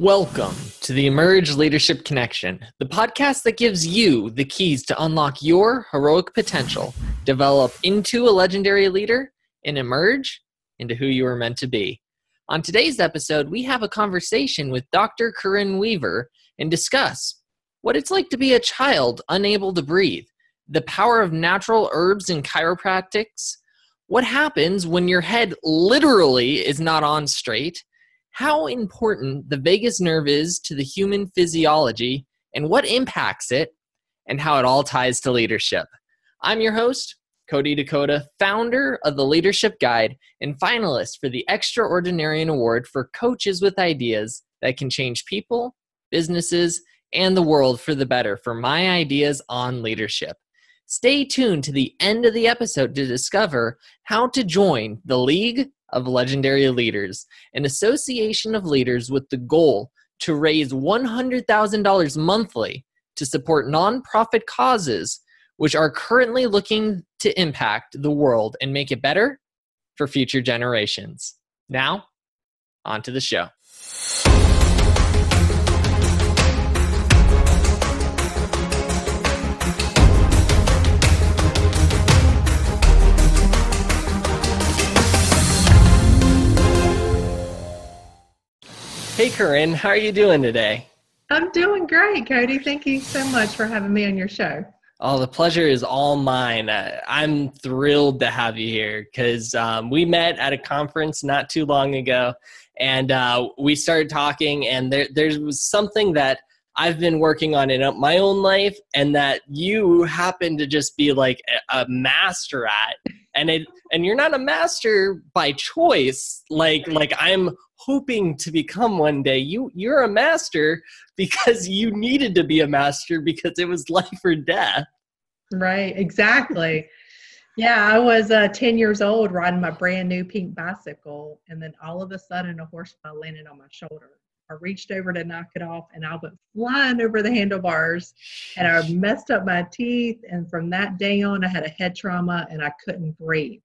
Welcome to the Emerge Leadership Connection, the podcast that gives you the keys to unlock your heroic potential, develop into a legendary leader, and emerge into who you are meant to be. On today's episode, we have a conversation with Dr. Corinne Weaver and discuss what it's like to be a child unable to breathe, the power of natural herbs and chiropractics, what happens when your head literally is not on straight, how important the vagus nerve is to the human physiology and what impacts it, and how it all ties to leadership. I'm your host, Cody Dakota, founder of the Leadership Guide and finalist for the Extraordinarian Award for Coaches with Ideas that can change people, businesses, and the world for the better for my ideas on leadership. Stay tuned to the end of the episode to discover how to join the League of Legendary Leaders, an association of leaders with the goal to raise $100,000 monthly to support nonprofit causes which are currently looking to impact the world and make it better for future generations. Now, on to the show. Hey, Corinne, how are you doing today? I'm doing great, Cody. Thank you so much for having me on your show. Oh, the pleasure is all mine. Uh, I'm thrilled to have you here because um, we met at a conference not too long ago, and uh, we started talking. And there, there was something that I've been working on in my own life, and that you happen to just be like a, a master at. And it, and you're not a master by choice. Like, like I'm hoping to become one day. You you're a master because you needed to be a master because it was life or death. Right, exactly. yeah, I was uh, 10 years old riding my brand new pink bicycle, and then all of a sudden a horsepower landed on my shoulder. I reached over to knock it off, and I went flying over the handlebars, and I messed up my teeth. And from that day on, I had a head trauma, and I couldn't breathe.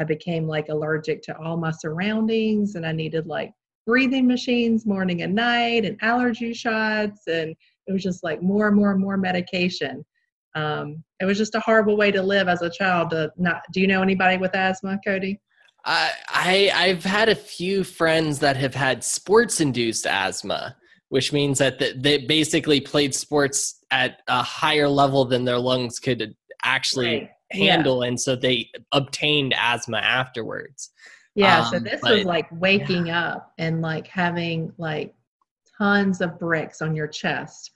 I became like allergic to all my surroundings and I needed like breathing machines morning and night and allergy shots and it was just like more and more and more medication. Um, it was just a horrible way to live as a child to not do you know anybody with asthma, Cody? I, I I've had a few friends that have had sports induced asthma, which means that they basically played sports at a higher level than their lungs could actually right handle, yeah. and so they obtained asthma afterwards. Yeah, um, so this but, was like waking yeah. up and like having like tons of bricks on your chest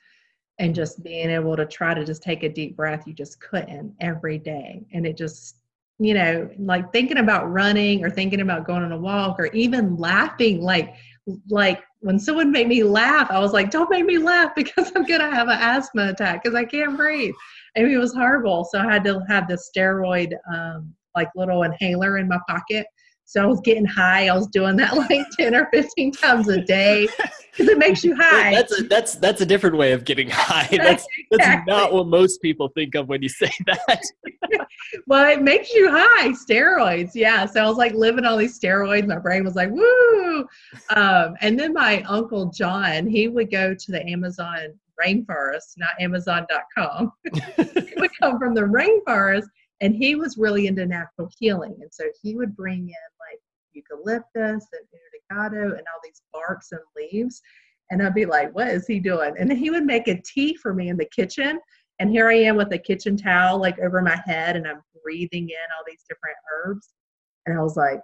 and just being able to try to just take a deep breath. You just couldn't every day. And it just, you know, like thinking about running or thinking about going on a walk or even laughing, like, like when someone made me laugh, I was like, don't make me laugh because I'm to have an asthma attack because I can't breathe. And it was horrible. So I had to have the steroid, um, like little inhaler in my pocket. So I was getting high. I was doing that like 10 or 15 times a day because it makes you high. That's a, that's, that's a different way of getting high. That's, exactly. that's not what most people think of when you say that. well, it makes you high, steroids. Yeah. So I was like living on these steroids. My brain was like, woo. Um, and then my uncle John, he would go to the Amazon rainforest, not Amazon.com. he would come from the rainforest and he was really into natural healing. And so he would bring in eucalyptus and urticado and all these barks and leaves. And I'd be like, what is he doing? And he would make a tea for me in the kitchen. And here I am with a kitchen towel like over my head and I'm breathing in all these different herbs. And I was like,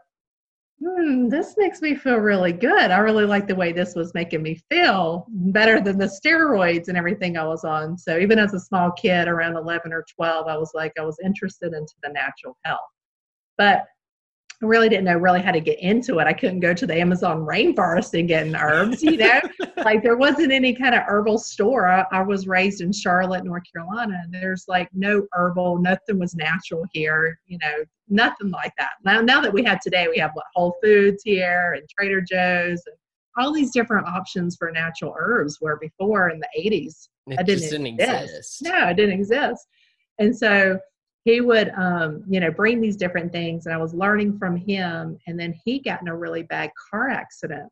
hmm, this makes me feel really good. I really like the way this was making me feel better than the steroids and everything I was on. So even as a small kid, around 11 or 12, I was like, I was interested into the natural health. But I really didn't know really how to get into it. I couldn't go to the Amazon rainforest and get herbs, you know, like there wasn't any kind of herbal store. I, I, was raised in Charlotte, North Carolina. There's like no herbal, nothing was natural here, you know, nothing like that. Now, now that we have today, we have what, Whole Foods here and Trader Joe's and all these different options for natural herbs where before in the 80s, it I didn't, didn't exist. exist. No, it didn't exist. And so he would um, you know bring these different things and i was learning from him and then he got in a really bad car accident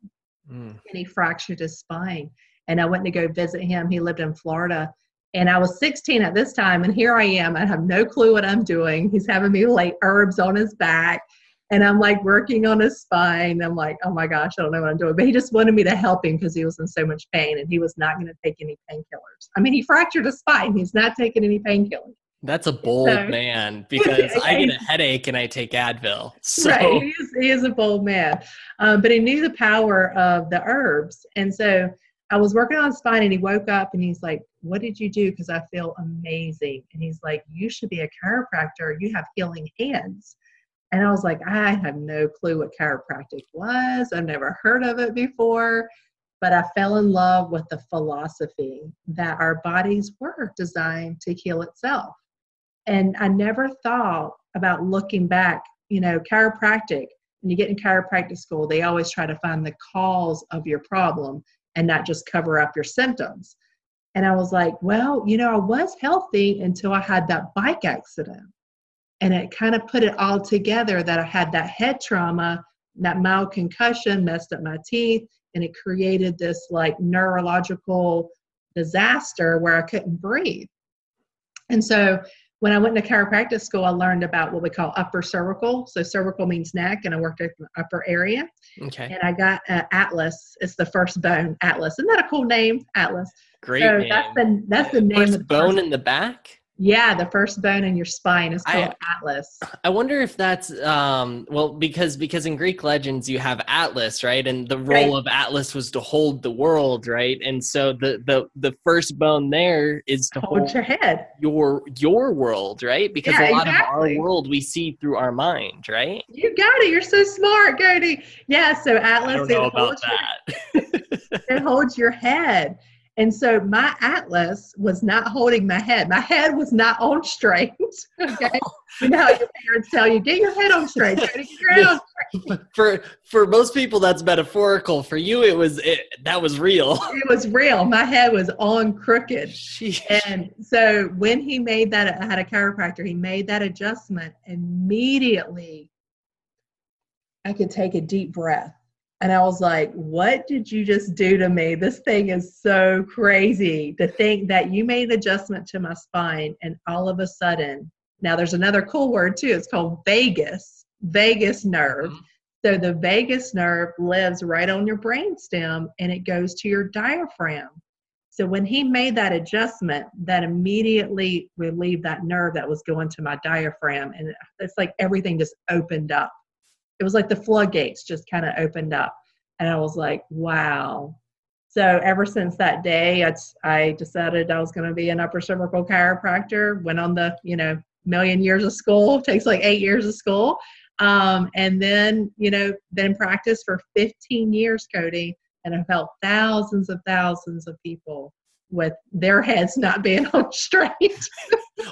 mm. and he fractured his spine. And I went to go visit him. He lived in Florida. And I was 16 at this time, and here I am. I have no clue what I'm doing. He's having me lay herbs on his back, and I'm like working on his spine. I'm like, oh my gosh, I don't know what I'm doing. But he just wanted me to help him because he was in so much pain, and he was not going to take any painkillers. I mean, he fractured his spine. He's not taking any painkillers. That's a bold so, man because I get a headache and I take Advil. So. Right, he is, he is a bold man, um, but he knew the power of the herbs, and so I was working on spine, and he woke up and he's like, "What did you do? Because I feel amazing." And he's like, "You should be a chiropractor. You have healing hands." And I was like, I have no clue what chiropractic was. I've never heard of it before but I fell in love with the philosophy that our bodies were designed to heal itself. And I never thought about looking back, you know, chiropractic. When you get in chiropractic school, they always try to find the cause of your problem and not just cover up your symptoms. And I was like, well, you know, I was healthy until I had that bike accident. And it kind of put it all together that I had that head trauma, that mild concussion messed up my teeth, and it created this like neurological disaster where I couldn't breathe. And so when I went to chiropractic school, I learned about what we call upper cervical. So cervical means neck, and I worked at the upper area. Okay. And I got uh, Atlas. It's the first bone, Atlas. Isn't that a cool name, Atlas? Great so name. That's the that's the name first of the bone first. in the back. Yeah, the first bone in your spine is called I, Atlas. I wonder if that's um well because because in Greek legends you have Atlas, right? And the role right. of Atlas was to hold the world, right? And so the the the first bone there is to hold, hold your head. Your your world, right? Because yeah, a lot exactly. of our world we see through our mind, right? You got it. You're so smart, Cody. Yeah, so Atlas I don't know about that. Your, it holds your head. And so my atlas was not holding my head. My head was not on straight. Okay. you know how your parents tell you, get your head on straight. Get your head on straight. For for most people that's metaphorical. For you it was it, that was real. It was real. My head was on crooked. Sheesh. And so when he made that I had a chiropractor, he made that adjustment immediately I could take a deep breath and I was like, what did you just do to me? This thing is so crazy to think that you made an adjustment to my spine and all of a sudden, now there's another cool word too. It's called vagus, vagus nerve. Mm-hmm. So the vagus nerve lives right on your brain stem and it goes to your diaphragm. So when he made that adjustment, that immediately relieved that nerve that was going to my diaphragm. And it's like everything just opened up it was like the floodgates just kind of opened up and i was like wow. So ever since that day I, I decided i was going to be an upper cervical chiropractor went on the you know million years of school takes like eight years of school um, and then you know then practice for 15 years cody and i've helped thousands of thousands of people with their heads not being on straight.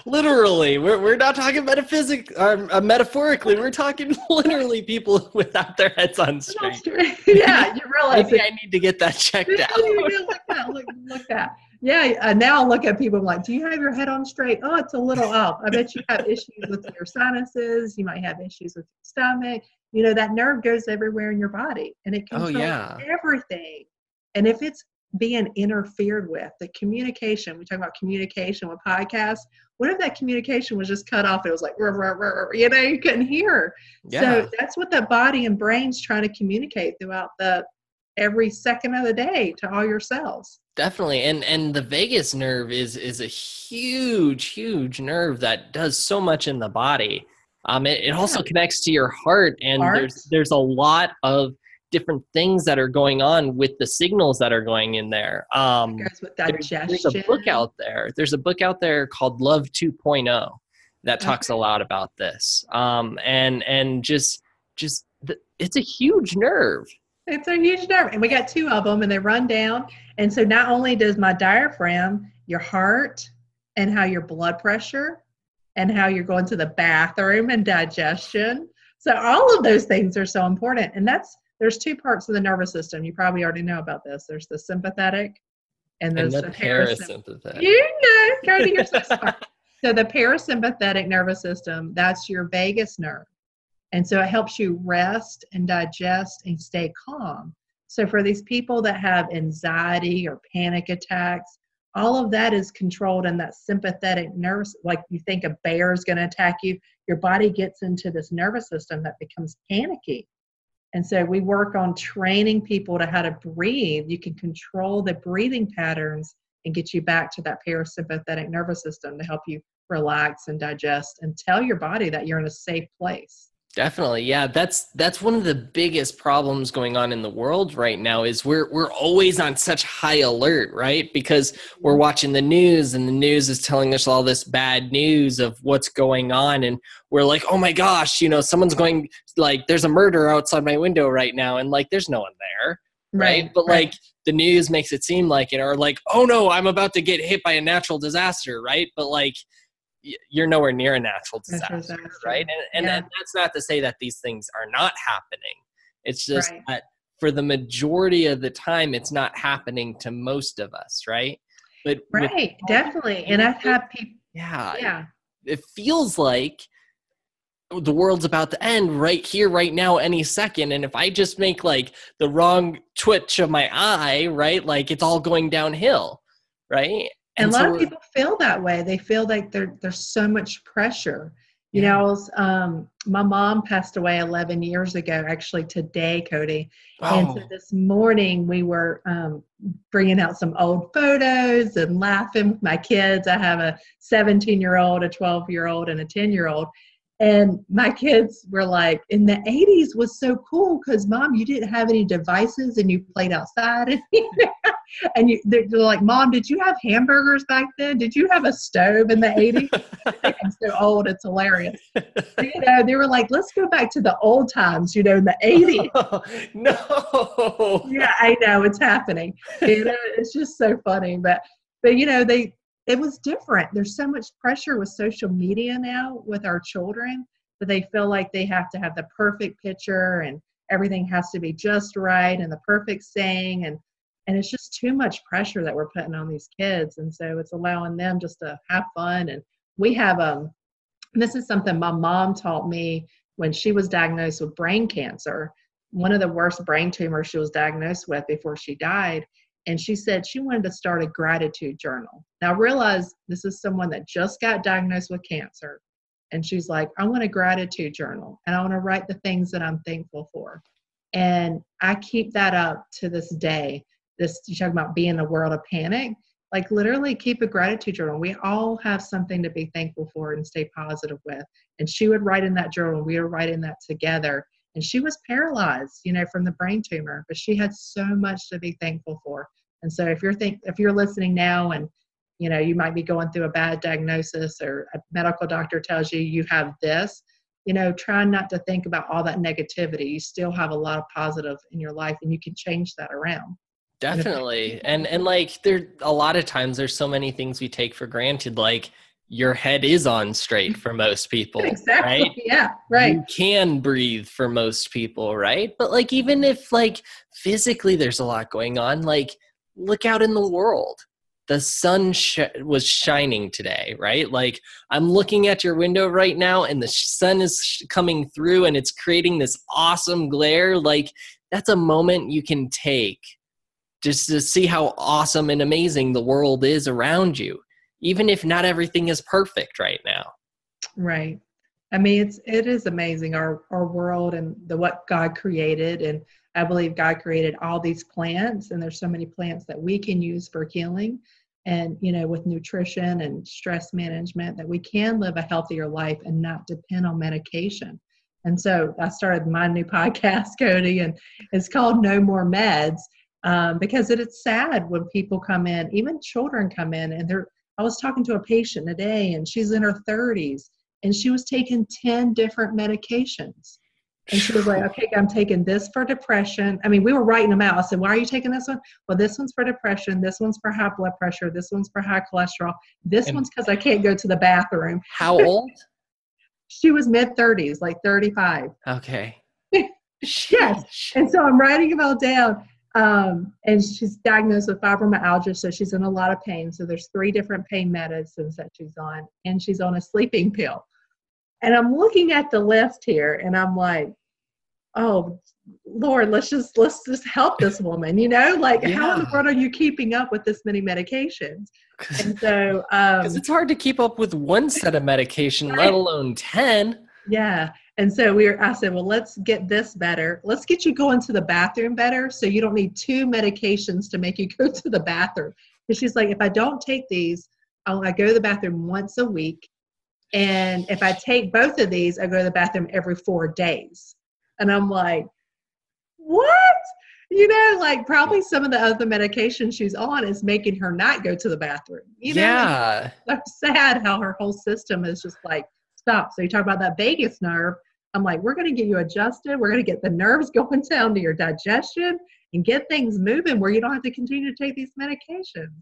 literally, we're, we're not talking metaphysic, uh, uh, metaphorically. We're talking literally people without their heads on straight. yeah, you realize Maybe I need to get that checked out. look at, look, look at. Yeah, uh, now I look at people I'm like, do you have your head on straight? Oh, it's a little up. I bet you have issues with your sinuses. You might have issues with your stomach. You know, that nerve goes everywhere in your body and it controls oh, yeah. everything. And if it's being interfered with the communication we talk about communication with podcasts what if that communication was just cut off? It was like rah, rah, rah, you know you couldn't hear. Yeah. so that's what the body and brain's trying to communicate throughout the every second of the day to all your cells. Definitely and and the vagus nerve is is a huge huge nerve that does so much in the body. Um it, it also connects to your heart and heart. there's there's a lot of different things that are going on with the signals that are going in there. Um, there's, there's, a book out there. There's a book out there called Love 2.0 that talks okay. a lot about this. Um, and and just just the, it's a huge nerve. It's a huge nerve, and we got two of them, and they run down. And so not only does my diaphragm, your heart, and how your blood pressure, and how you're going to the bathroom and digestion. So all of those things are so important, and that's there's two parts of the nervous system. You probably already know about this. There's the sympathetic and there's and the, the parasympathetic. parasympathetic. You know, Cody, you're so smart. So the parasympathetic nervous system, that's your vagus nerve. And so it helps you rest and digest and stay calm. So for these people that have anxiety or panic attacks, all of that is controlled in that sympathetic nervous like you think a bear is going to attack you your body gets into this nervous system that becomes panicky and so we work on training people to how to breathe. You can control the breathing patterns and get you back to that parasympathetic nervous system to help you relax and digest and tell your body that you're in a safe place Definitely. Yeah, that's that's one of the biggest problems going on in the world right now is we're we're always on such high alert, right? Because we're mm-hmm. watching the news and the news is telling us all this bad news of what's going on and we're like, "Oh my gosh, you know, someone's going like there's a murder outside my window right now and like there's no one there." Right? right but right. like the news makes it seem like it or like, "Oh no, I'm about to get hit by a natural disaster," right? But like you're nowhere near a natural disaster, disaster. right? And, and yeah. that's not to say that these things are not happening. It's just right. that for the majority of the time, it's not happening to most of us, right? But right, definitely. And I've had people. Yeah, yeah. It feels like the world's about to end right here, right now, any second. And if I just make like the wrong twitch of my eye, right, like it's all going downhill, right? And, a lot so, of people feel that way they feel like there's so much pressure you yeah. know um, my mom passed away 11 years ago actually today cody oh. and so oh. this morning we were um, bringing out some old photos and laughing with my kids i have a 17 year old a 12 year old and a 10 year old and my kids were like in the 80s was so cool because mom you didn't have any devices and you played outside and, and you they're, like mom did you have hamburgers back then? Did you have a stove in the 80s i'm so old it's hilarious. You know they were like let's go back to the old times you know in the 80s no. Yeah i know it's happening. You know it's just so funny but but you know they it was different. There's so much pressure with social media now with our children that they feel like they have to have the perfect picture and everything has to be just right and the perfect saying. And and it's just too much pressure that we're putting on these kids. And so it's allowing them just to have fun. And we have um this is something my mom taught me when she was diagnosed with brain cancer. One of the worst brain tumors she was diagnosed with before she died and she said she wanted to start a gratitude journal. Now, realize this is someone that just got diagnosed with cancer. And she's like, I want a gratitude journal and I want to write the things that I'm thankful for. And I keep that up to this day. This, you talk about being in a world of panic. Like, literally, keep a gratitude journal. We all have something to be thankful for and stay positive with. And she would write in that journal. We were writing that together and she was paralyzed you know from the brain tumor but she had so much to be thankful for. And so if you're think if you're listening now and you know you might be going through a bad diagnosis or a medical doctor tells you you have this you know try not to think about all that negativity. You still have a lot of positive in your life and you can change that around. Definitely. And and like there a lot of times there's so many things we take for granted like your head is on straight for most people exactly right? yeah right. you can breathe for most people right? But like even if like physically there's a lot going on like look out in the world. The sun sh- was shining today right? Like i'm looking at your window right now and the sun is sh- coming through and it's creating this awesome glare. Like that's a moment you can take just to see how awesome and amazing the world is around you even if not everything is perfect right now. Right. I mean it's it is amazing our our world and the what god created and i believe god created all these plants and there's so many plants that we can use for healing and you know with nutrition and stress management that we can live a healthier life and not depend on medication. And so i started my new podcast cody and it's called no more meds um, because it is sad when people come in even children come in and they're I was talking to a patient today and she's in her 30s and she was taking 10 different medications. And she was like, okay, I'm taking this for depression. I mean, we were writing them out. I said, why are you taking this one? Well, this one's for depression. This one's for high blood pressure. This one's for high cholesterol. This and one's because I can't go to the bathroom. How old? she was mid 30s, like 35. Okay. yes. And so I'm writing them all down. Um, and she's diagnosed with fibromyalgia, so she's in a lot of pain. So there's three different pain medicines that she's on, and she's on a sleeping pill. And I'm looking at the list here, and I'm like, oh Lord, let's just let's just help this woman, you know? Like Yeah. how in the world are you keeping up with this many medications? And so um Because it's hard to keep up with one set of medication, Right. let alone 10. Yeah. And so we were, I said, well, let's get this better. Let's get you going to the bathroom better so you don't need two medications to make you go to the bathroom. Because she's like, if I don't take these, I'll, I go to the bathroom once a week. And if I take both of these, I go to the bathroom every four days. And I'm like, what? You know, like probably some of the other medication she's on is making her not go to the bathroom. You know, yeah. so sad how her whole system is just like stop. So you talk about that vagus nerve. I'm like, we're going to get you adjusted. We're going to get the nerves going down to your digestion and get things moving where you don't have to continue to take these medications.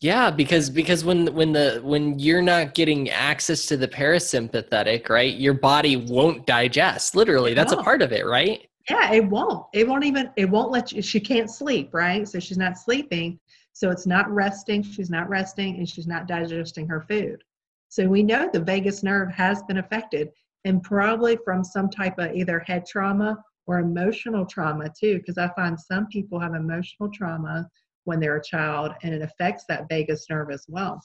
Yeah, because because when when the when you're not getting access to the parasympathetic, right, your body won't digest. Literally, that's a part of it, right? Yeah, it won't. It won't even. It won't let you. She can't sleep, right? So she's not sleeping. So it's not resting. She's not resting, and she's not digesting her food. So we know the vagus nerve has been affected, and probably from some type of either head trauma or emotional trauma too. Because I find some people have emotional trauma when they're a child, and it affects that vagus nerve as well.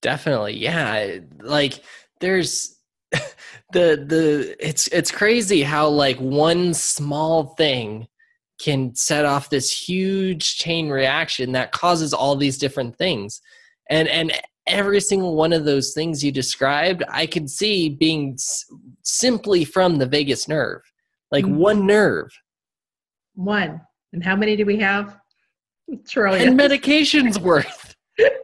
Definitely. Yeah. Like there's the the it's it's crazy how like one small thing can set off this huge chain reaction that causes all these different things. And and every single one of those things you described, I could see being s- simply from the vagus nerve. Like Mhm. one nerve. One. And how many do we have? Trillion. And medications worth.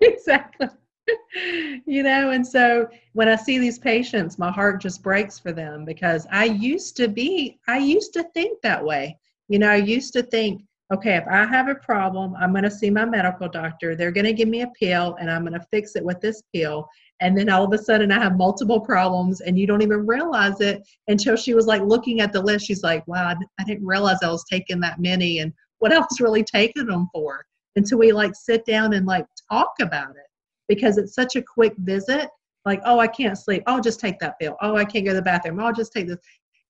exactly. you know, and so when I see these patients, my heart just breaks for them because I used to be, I used to think that way. You know, I used to think, okay, if I have a problem, I'm going to see my medical doctor. They're going to give me a pill and I'm going to fix it with this pill. And then all of a sudden I have multiple problems and you don't even realize it until she was like looking at the list. She's like, wow, I didn't realize I was taking that many and what else really taking them for until we like sit down and like talk about it because it's such a quick visit. Like, oh, I can't sleep. I'll just take that pill. Oh, I can't go to the bathroom. I'll just take this.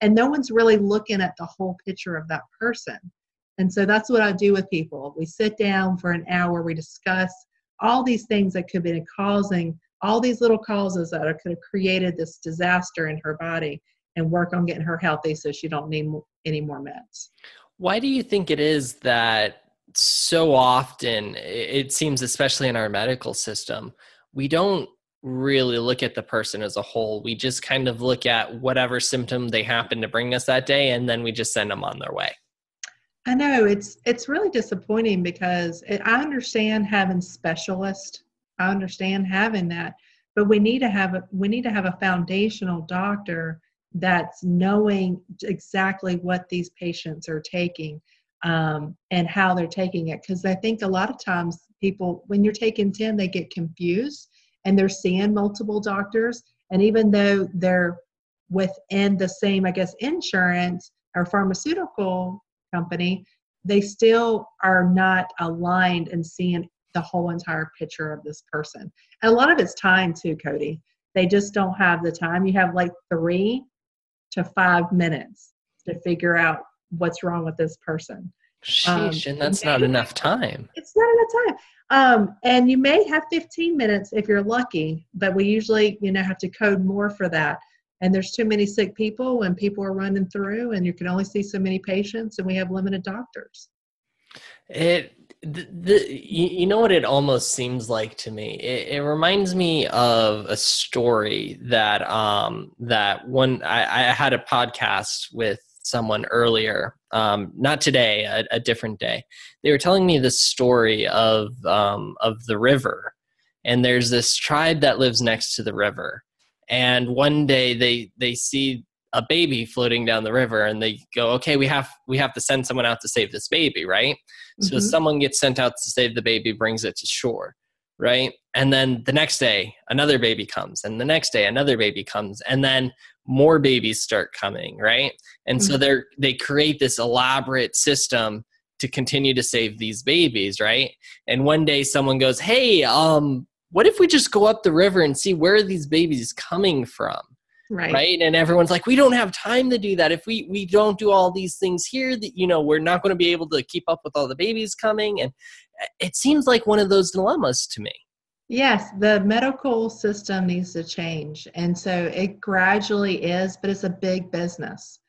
And no one's really looking at the whole picture of that person. And so that's what I do with people. We sit down for an hour, we discuss all these things that could be causing all these little causes that could have created this disaster in her body and work on getting her healthy so she don't need any more meds. Why do you think it is that so often, it seems, especially in our medical system, we don't really look at the person as a whole? We just kind of look at whatever symptom they happen to bring us that day, and then we just send them on their way. I know it's it's really disappointing because it, I understand having specialists. I understand having that, but we need to have a we need to have a foundational doctor that's knowing exactly what these patients are taking um, and how they're taking it. Because I think a lot of times people, when you're taking ten, they get confused and they're seeing multiple doctors, and even though they're within the same, I guess, insurance or pharmaceutical company, they still are not aligned and seeing the whole entire picture of this person. And a lot of it's time too, Cody. They just don't have the time. You have like three to five minutes to figure out what's wrong with this person. Um, Sheesh, and that's not enough time. It's not enough time. Um, and you may have 15 minutes if you're lucky, but we usually, you know, have to code more for that. And there's too many sick people and people are running through and you can only see so many patients and we have limited doctors. It the, the you, know what it almost seems like to me. It, it reminds me of a story that um that one I, I had a podcast with someone earlier, um not today, a, a different day. They were telling me this story of um of the river, and there's this tribe that lives next to the river, and one day they they see a baby floating down the river and they go okay we have we have to send someone out to save this baby right so Mhm. someone gets sent out to save the baby, brings it to shore, right? And then the next day, another baby comes, and the next day, another baby comes, and then more babies start coming, right? And so they're they create this elaborate system to continue to save these babies, right? And one day someone goes, "Hey, um, what if we just go up the river and see where are these babies coming from?" Right. right and everyone's like we don't have time to do that if we we don't do all these things here that you know we're not going to be able to keep up with all the babies coming and it seems like one of those dilemmas to me Yes, the medical system needs to change. And so it gradually is, but it's a big business.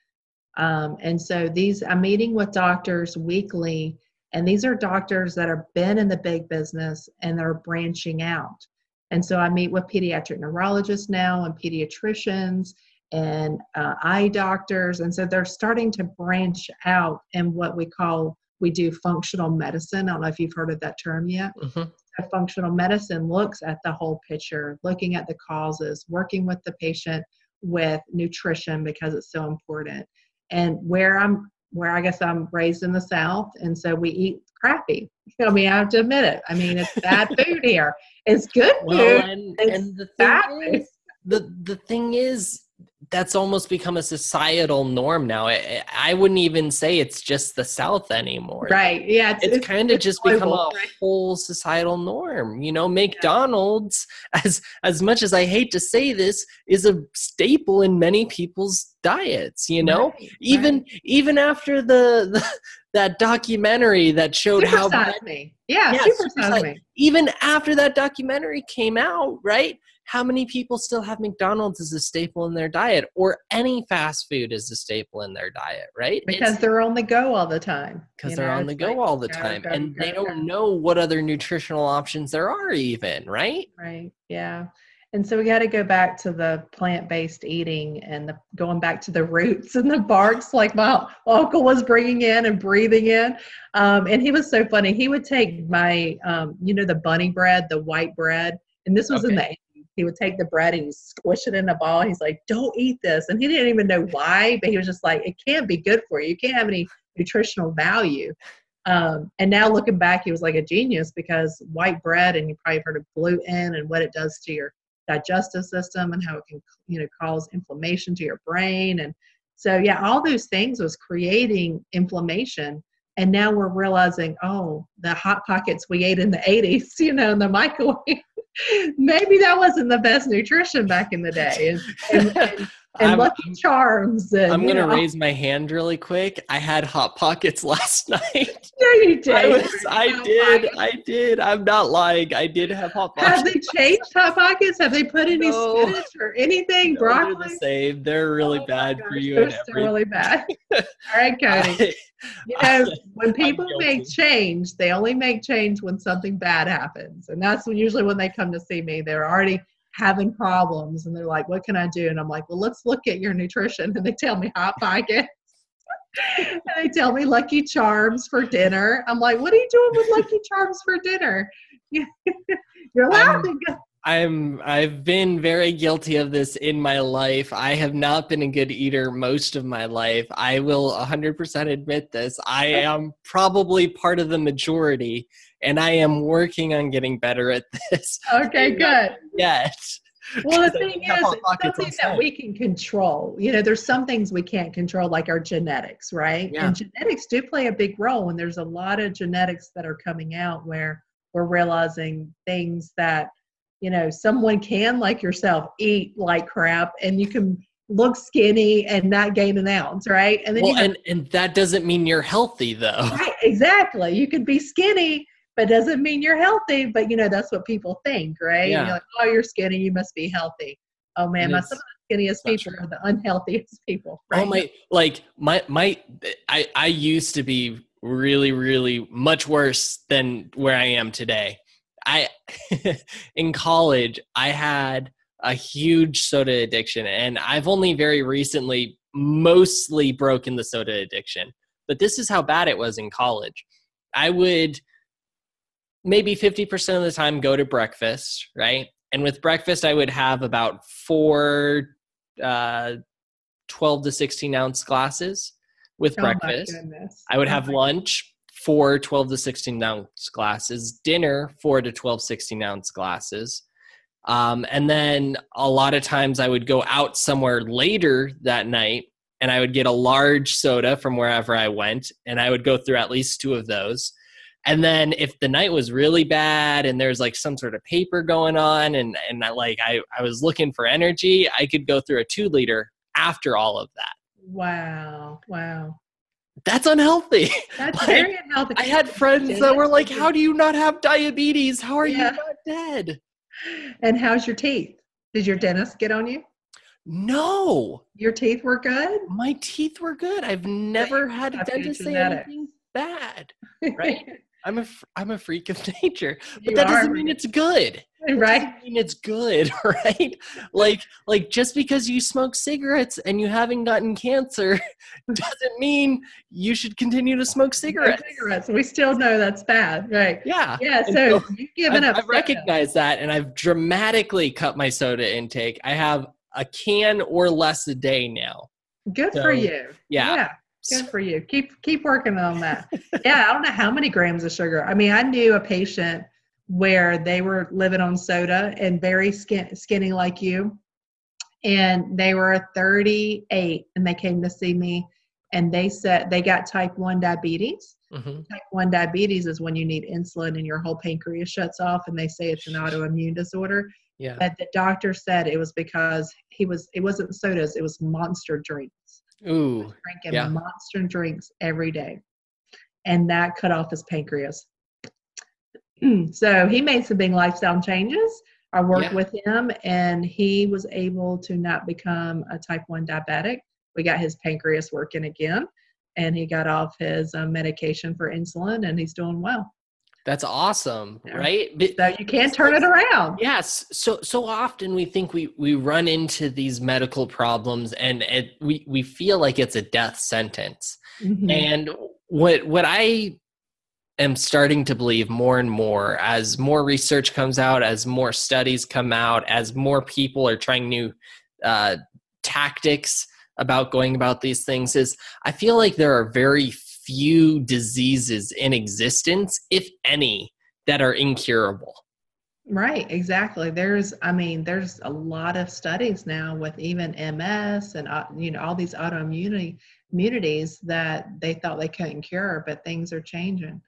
Um, and so these, I'm meeting with doctors weekly, and these are doctors that have been in the big business and they're branching out. And so I meet with pediatric neurologists now and pediatricians and uh, eye doctors. And so they're starting to branch out in what we call, we do functional medicine. I don't know if you've heard of that term yet. Mhm. So functional medicine looks at the whole picture, looking at the causes, working with the patient with nutrition because it's so important. And where I'm, where I guess I'm raised in the South, and so we eat crappy. I mean, I have to admit it. I mean, it's bad food here. It's good well food. and, and the bad thing is, the the thing is that's almost become a societal norm now I, I wouldn't even say it's just the south anymore Right. Yeah. it's, kind of it's just become a right? whole societal norm you know mcdonald's as as much as i hate to say this is a staple in many people's diets you know Right, even right. even after the, the that documentary that showed how Supersize bad- me. Yeah. Yeah, super size me. even after that documentary came out right how many people still have mcdonald's as a staple in their diet or any fast food as a staple in their diet right Because they're on the go all the time. because they're know, on the go like, all the go, time go, and they go, don't know what other nutritional options there are even right Right. Yeah. And so we got to go back to the plant-based eating and the going back to the roots and the barks, like my uncle was bringing in and breathing in. Um, and he was so funny. He would take my, um, you know, the bunny bread, the white bread, and this was in the 80s. He would take the bread and he'd squish it in a ball. He's like, "Don't eat this," and he didn't even know why, but he was just like, "It can't be good for you. You can't have any nutritional value." Um, and now looking back, he was like a genius because white bread, and you probably heard of gluten and what it does to your digestive system and how it can, you know, cause inflammation to your brain. And so, yeah, all those things was creating inflammation. And now we're realizing, oh, the hot pockets we ate in the 80s, you know, in the microwave, maybe that wasn't the best nutrition back in the day. And, and, and I'm, Lucky Charms. And, I'm gonna know, raise my hand really quick i had hot pockets last night No, you did. I, was, I Oh, did i did i'm not lying i did have hot Pockets. Have they changed hot pockets? Have they put any No. spinach or anything? No, they're the same they're really Oh bad for you they're and still really bad. All right, Cody. You know, when people make change, they only make change when something bad happens, and that's when, usually when they come to see me. They're already having problems, and they're like, "What can I do?" And I'm like, "Well, let's look at your nutrition." And they tell me hot pockets. and they tell me Lucky Charms for dinner. I'm like, "What are you doing with Lucky Charms for dinner?" You're laughing. I'm I've been very guilty of this in my life. I have not been a good eater most of my life. I will 100% admit this. I am probably part of the majority and I am working on getting better at this Okay, good. yet. Well, the thing is, it's something that we can control. You know, there's some things we can't control, like our genetics, right? Yeah. And genetics do play a big role. And there's a lot of genetics that are coming out where we're realizing things that, you know, someone can, like yourself, eat like crap and you can look skinny and not gain an ounce, right? And then Well, have and and that doesn't mean you're healthy though. Right, exactly. You could be skinny, but doesn't mean you're healthy. But you know, that's what people think, right? Yeah. You're like, oh, you're skinny, you must be healthy. Oh man, my some of the skinniest people true. are the unhealthiest people. Oh my like my my I I used to be really really much worse than where I am today. I in college I had a huge soda addiction and I've only very recently mostly broken the soda addiction. But this is how bad it was in college. I would maybe 50% of the time go to breakfast, right? And with breakfast I would have about 4 uh 12 to 16 ounce glasses with Oh breakfast. I would Oh have lunch, four 12 to 16 ounce glasses, dinner, four to 12, 16 ounce glasses. Um, and then a lot of times I would go out somewhere later that night and I would get a large soda from wherever I went, and I would go through at least two of those. and then if the night was really bad and there's like some sort of paper going on and and I, like I I was looking for energy, I could go through a 2 liter after all of that. Wow. Wow. That's unhealthy. That's Like, very unhealthy. I had friends that were like, "How do you not have diabetes? How are Yeah. you not dead?" And how's your teeth? Did your dentist get on you? No, Your teeth were good? my teeth were good. I've never had a dentist say anything bad. Right? I'm a I'm a freak of nature, but You that doesn't mean it's good. right? Doesn't mean it's good, right? Like like just because you smoke cigarettes and you haven't gotten cancer doesn't mean you should continue to smoke cigarettes. Cigarettes. We still know that's bad. Right. Yeah. Yeah. So so you've given I've, up. I've soda. recognized that and I've dramatically cut my soda intake. I have a can or less a day now. Good So, for you. Yeah. Yeah. Good for you. Keep keep working on that. yeah, I don't know how many grams of sugar. I mean, I knew a patient where they were living on soda and very skin, skinny like you, and they were 38 and they came to see me, and they said they got type one diabetes. Mhm. Type one diabetes is when you need insulin and your whole pancreas shuts off, and they say it's an autoimmune disorder. Yeah. But the doctor said it was because he was it wasn't sodas, it was monster drinks Ooh. drinking Yeah. monster drinks every day. And that cut off his pancreas. so he made some big lifestyle changes. I worked Yeah. with him and he was able to not become a type 1 diabetic. We got his pancreas working again and he got off his um, medication for insulin and he's doing well. That's awesome, Yeah. right? But- So you can't turn it around. Yes. So so often we think we we run into these medical problems and it, we we feel like it's a death sentence. Mhm. And what what I am starting to believe more and more as more research comes out, as more studies come out, as more people are trying new uh, tactics about going about these things is I feel like there are very few diseases in existence, if any, that are incurable. Right, exactly. There's, I mean, there's a lot of studies now with even MS and uh, you know all these autoimmunity immunities that they thought they couldn't cure, but things are changing.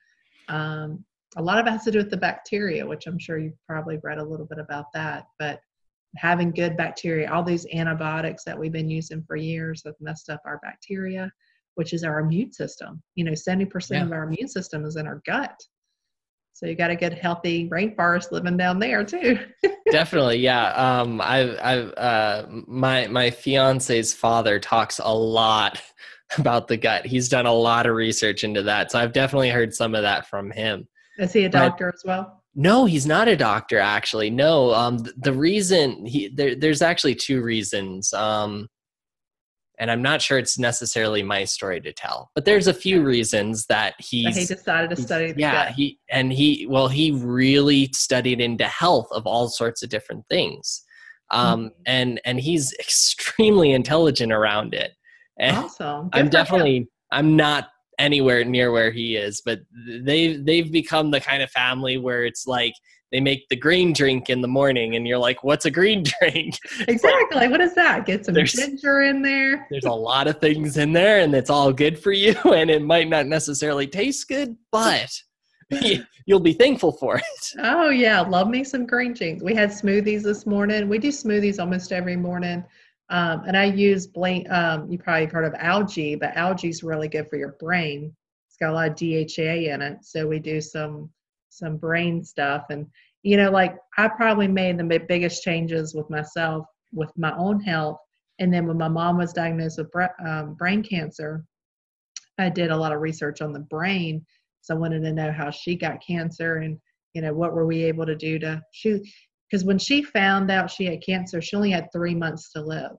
Um, a lot of it has to do with the bacteria, which I'm sure you've probably read a little bit about that. But having good bacteria, all these antibiotics that we've been using for years have messed up our bacteria, which is our immune system. You know, 70% Yeah. of our immune system is in our gut. So you got to get healthy rainforest living down there too. Definitely, yeah. Um, I've, I've, uh, my my fiance's father talks a lot about the gut. He's done a lot of research into that, so I've definitely heard some of that from him. Is he a But- doctor as well? No, he's not a doctor. Actually, no. Um, th- the reason he there, there's actually two reasons. Um, and I'm not sure it's necessarily my story to tell, but there's a few reasons that he's he decided to study yeah gut. he and he well he really studied into health of all sorts of different things um Mhm. and and he's extremely intelligent around it and Awesome. Good i'm for him. definitely i'm not anywhere near where he is but they've they've become the kind of family where it's like they make the green drink in the morning and you're like what's a green drink exactly. What is that? Get some ginger in there. there's a lot of things in there and it's all good for you and it might not necessarily taste good but you'll be thankful for it Oh yeah, love me some green drinks We had smoothies this morning. We do smoothies almost every morning. Um, and I use blank. Um, you probably heard of algae, but algae is really good for your brain. It's got a lot of DHA in it, so we do some some brain stuff. And you know, like I probably made the biggest changes with myself with my own health. And then when my mom was diagnosed with um, brain cancer, I did a lot of research on the brain. So I wanted to know how she got cancer and you know what were we able to do to she because when she found out she had cancer she only had three months to live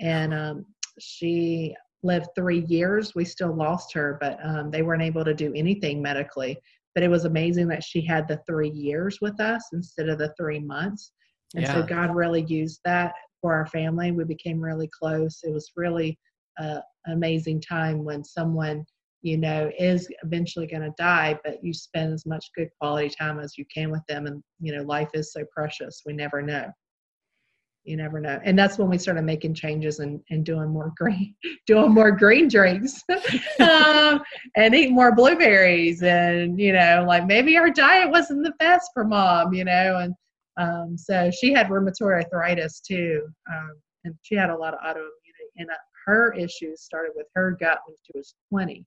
and um, she lived three years we still lost her but um, they weren't able to do anything medically but it was amazing that she had the three years with us instead of the three months. And so god really used that for our family. We became really close. It was really uh, an amazing time when someone you know is eventually going to die but you spend as much good quality time as you can with them. And you know life is so precious. We never know you never know. And that's when we started making changes and, and doing more green, doing more green drinks um, and eating more blueberries. And, you know, like maybe our diet wasn't the best for mom, you know. And um, so she had rheumatoid arthritis too. Um, and she had a lot of autoimmunity. And uh, her issues started with her gut when she was 20.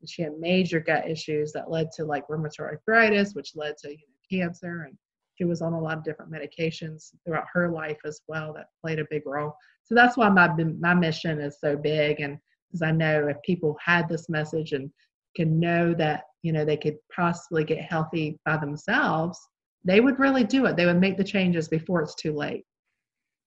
And she had major gut issues that led to like rheumatoid arthritis, which led to you know, cancer and she was on a lot of different medications throughout her life as well that played a big role. So that's why my my mission is so big, and because I know if people had this message and can know that you know they could possibly get healthy by themselves, they would really do it. They would make the changes before it's too late.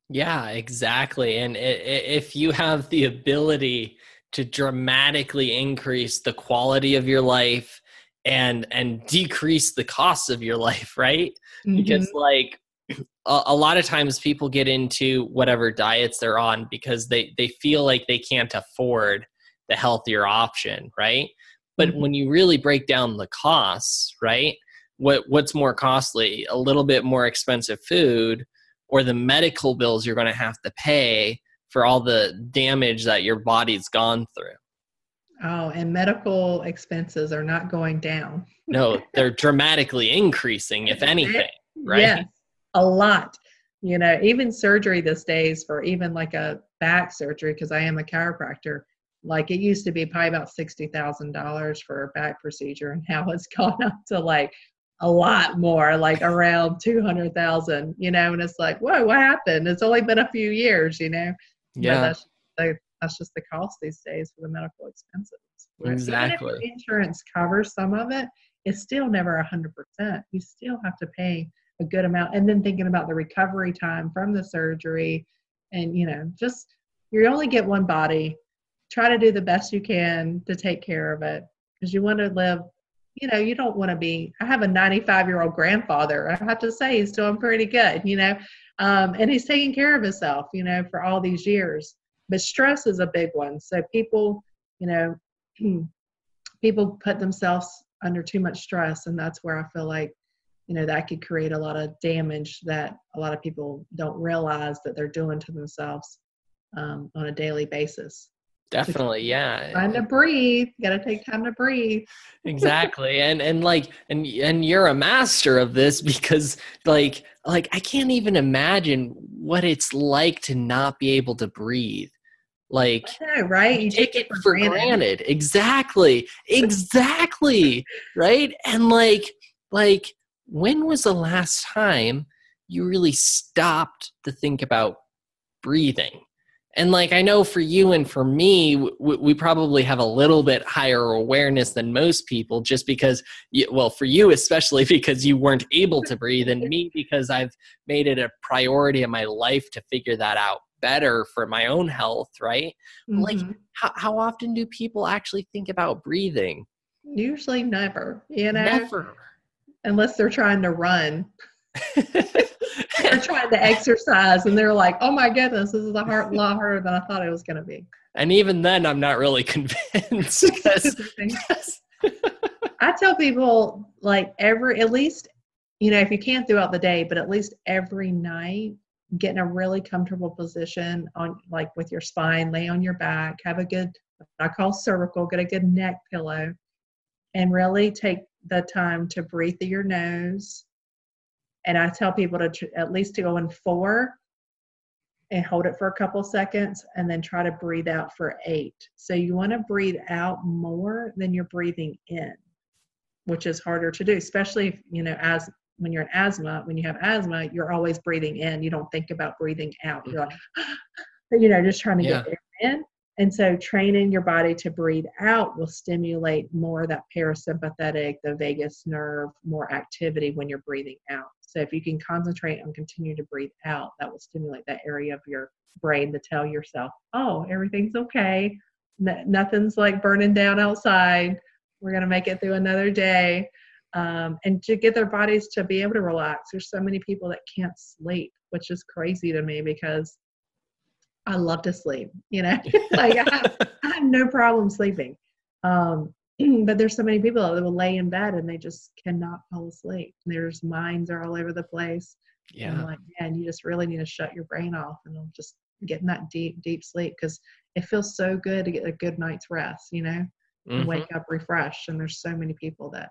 Yeah, exactly. And if you have the ability to dramatically increase the quality of your life and and decrease the costs of your life right mm-hmm. because like a, a, lot of times people get into whatever diets they're on because they they feel like they can't afford the healthier option right but mm-hmm. when you really break down the costs right what what's more costly a little bit more expensive food or the medical bills you're going to have to pay for all the damage that your body's gone through Oh, and medical expenses are not going down. no, they're dramatically increasing, if anything, right? Yes, a lot. You know, even surgery these days for even like a back surgery, because I am a chiropractor, like it used to be probably about $60,000 for a back procedure, and now it's gone up to like a lot more, like around 200,000, you know, and it's like, whoa, what happened? It's only been a few years, you know? Yeah. But that's that's just the cost these days for the medical expenses. Exactly. insurance covers some of it, it's still never a hundred percent. You still have to pay a good amount, and then thinking about the recovery time from the surgery, and you know, just you only get one body. Try to do the best you can to take care of it because you want to live you know, you don't want to be. I have a 95 year old grandfather. I have to say, he's doing pretty good, you know, um, and he's taking care of himself, you know, for all these years but stress is a big one. So people you know people put themselves under too much stress and that's where i feel like you know that could create a lot of damage that a lot of people don't realize that they're doing to themselves um, on a daily basis. Definitely yeah. time to breathe. You gotta take time to breathe. Exactly and and like and and you're a master of this because like like i can't even imagine what it's like to not be able to breathe like, know, right? You take, take it for, for granted. granted. Exactly. Exactly. right. And like, like, when was the last time you really stopped to think about breathing? And like, I know for you and for me, we, we probably have a little bit higher awareness than most people just because, you, well, for you especially because you weren't able to breathe, and me because I've made it a priority in my life to figure that out better for my own health, right? Mm-hmm. Like, how, how often do people actually think about breathing? Usually never, you know? Never. Unless they're trying to run. they're trying to exercise and they're like, oh my goodness, this is a hard, lot harder than I thought it was going to be. And even then, I'm not really convinced. I tell people, like, every, at least, you know, if you can't throughout the day, but at least every night, get in a really comfortable position on like with your spine lay on your back have a good i call cervical get a good neck pillow and really take the time to breathe through your nose. And i tell people to tr- at least to go in four and hold it for a couple seconds and then try to breathe out for eight. So you want to breathe out more than you're breathing in which is harder to do especially if, you know as when you're in asthma, when you have asthma, you're always breathing in. You don't think about breathing out. You're like, mm-hmm. you know, just trying to yeah. get air in. And so training your body to breathe out will stimulate more that parasympathetic, the vagus nerve, more activity when you're breathing out. So if you can concentrate and continue to breathe out, that will stimulate that area of your brain to tell yourself, oh, everything's okay. nothing's like burning down outside. We're going to make it through another day um, and to get their bodies to be able to relax. There's so many people that can't sleep, which is crazy to me because I love to sleep. You know, like I have, I have, no problem sleeping. Um, but there's so many people that will lay in bed and they just cannot fall asleep. Their minds are all over the place. Yeah. I'm like, man, you just really need to shut your brain off and just get in that deep, deep sleep because it feels so good to get a good night's rest, you know, and Mhm. wake up refreshed. And there's so many people that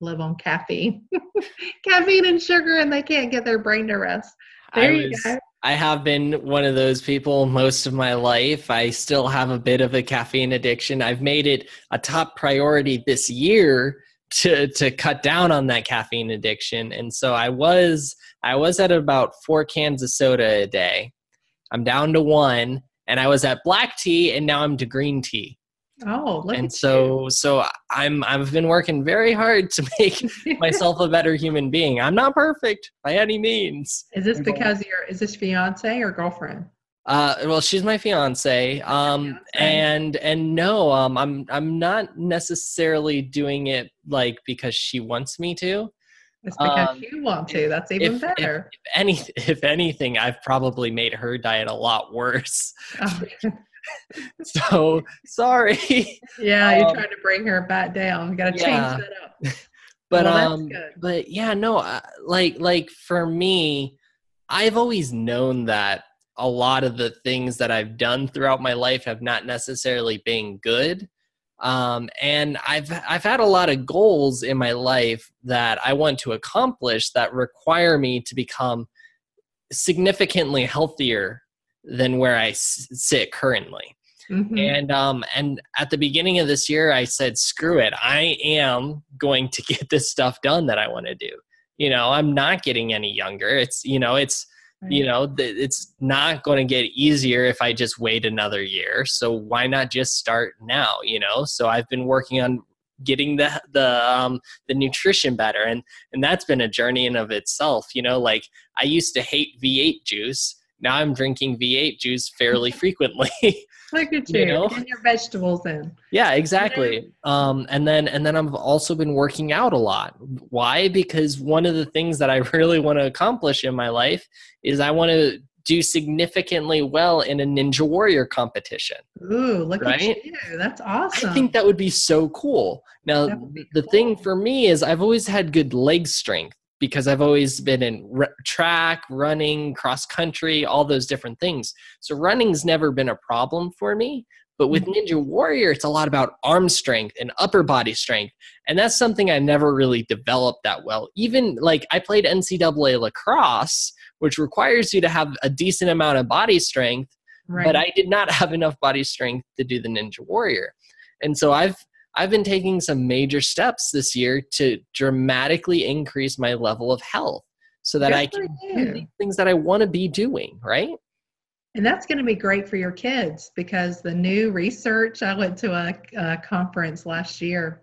live on caffeine, caffeine and sugar, and they can't get their brain to rest. There I you was, go. I have been one of those people most of my life. I still have a bit of a caffeine addiction. I've made it a top priority this year to to cut down on that caffeine addiction. And so I was I was at about 4 cans of soda a day. I'm down to 1 and I was at black tea and now I'm to green tea. Oh, look and at so so I'm I've been working very hard to make myself a better human being. I'm not perfect by any means. is this because you're, is this fiance or girlfriend? Uh, well, she's my fiance. Um, fiance. and and no, um, I'm I'm not necessarily doing it like because she wants me to. It's because Um, you want to. That's even if- better. If any, if anything, I've probably made her diet a lot worse. Oh, So sorry, yeah, you're Um, trying to bring her back down. You got to yeah. change that up. but Well, um, but yeah, no, uh, like like for me, I've always known that a lot of the things that I've done throughout my life have not necessarily been good. Um, and I've I've had a lot of goals in my life that I want to accomplish that require me to become significantly healthier than where I s- sit currently. Mhm. And um and at the beginning of this year I said screw it. I am going to get this stuff done that I want to do. You know, I'm not getting any younger. It's you know, it's you know, th- it's not going to get easier if I just wait another year. So why not just start now, you know? So I've been working on getting the the um the nutrition better and and that's been a journey in of itself, you know, like I used to hate V8 juice. Now I'm drinking V8 juice fairly frequently. Look at you you, know? getting your vegetables in. Yeah, exactly. Um, and then and then I've also been working out a lot. Why? Because one of the things that I really want to accomplish in my life is I want to do significantly well in a Ninja Warrior competition. Ooh, look Right? at you. That's awesome. I think that would be so cool. Now, That would be the thing for me is I've always had good leg strength because I've always been in r- track, running, cross country, all those different things. So running's never been a problem for me. But with mm-hmm. Ninja Warrior, it's a lot about arm strength and upper body strength. And that's something I never really developed that well. Even like I played NCAA lacrosse, which requires you to have a decent amount of body strength right. but I did not have enough body strength to do the Ninja Warrior. And so I've I've been taking some major steps this year to dramatically increase my level of health so that Good I can do things that I want to be doing, right? And that's going to be great for your kids because the new research, I went to a, a conference last year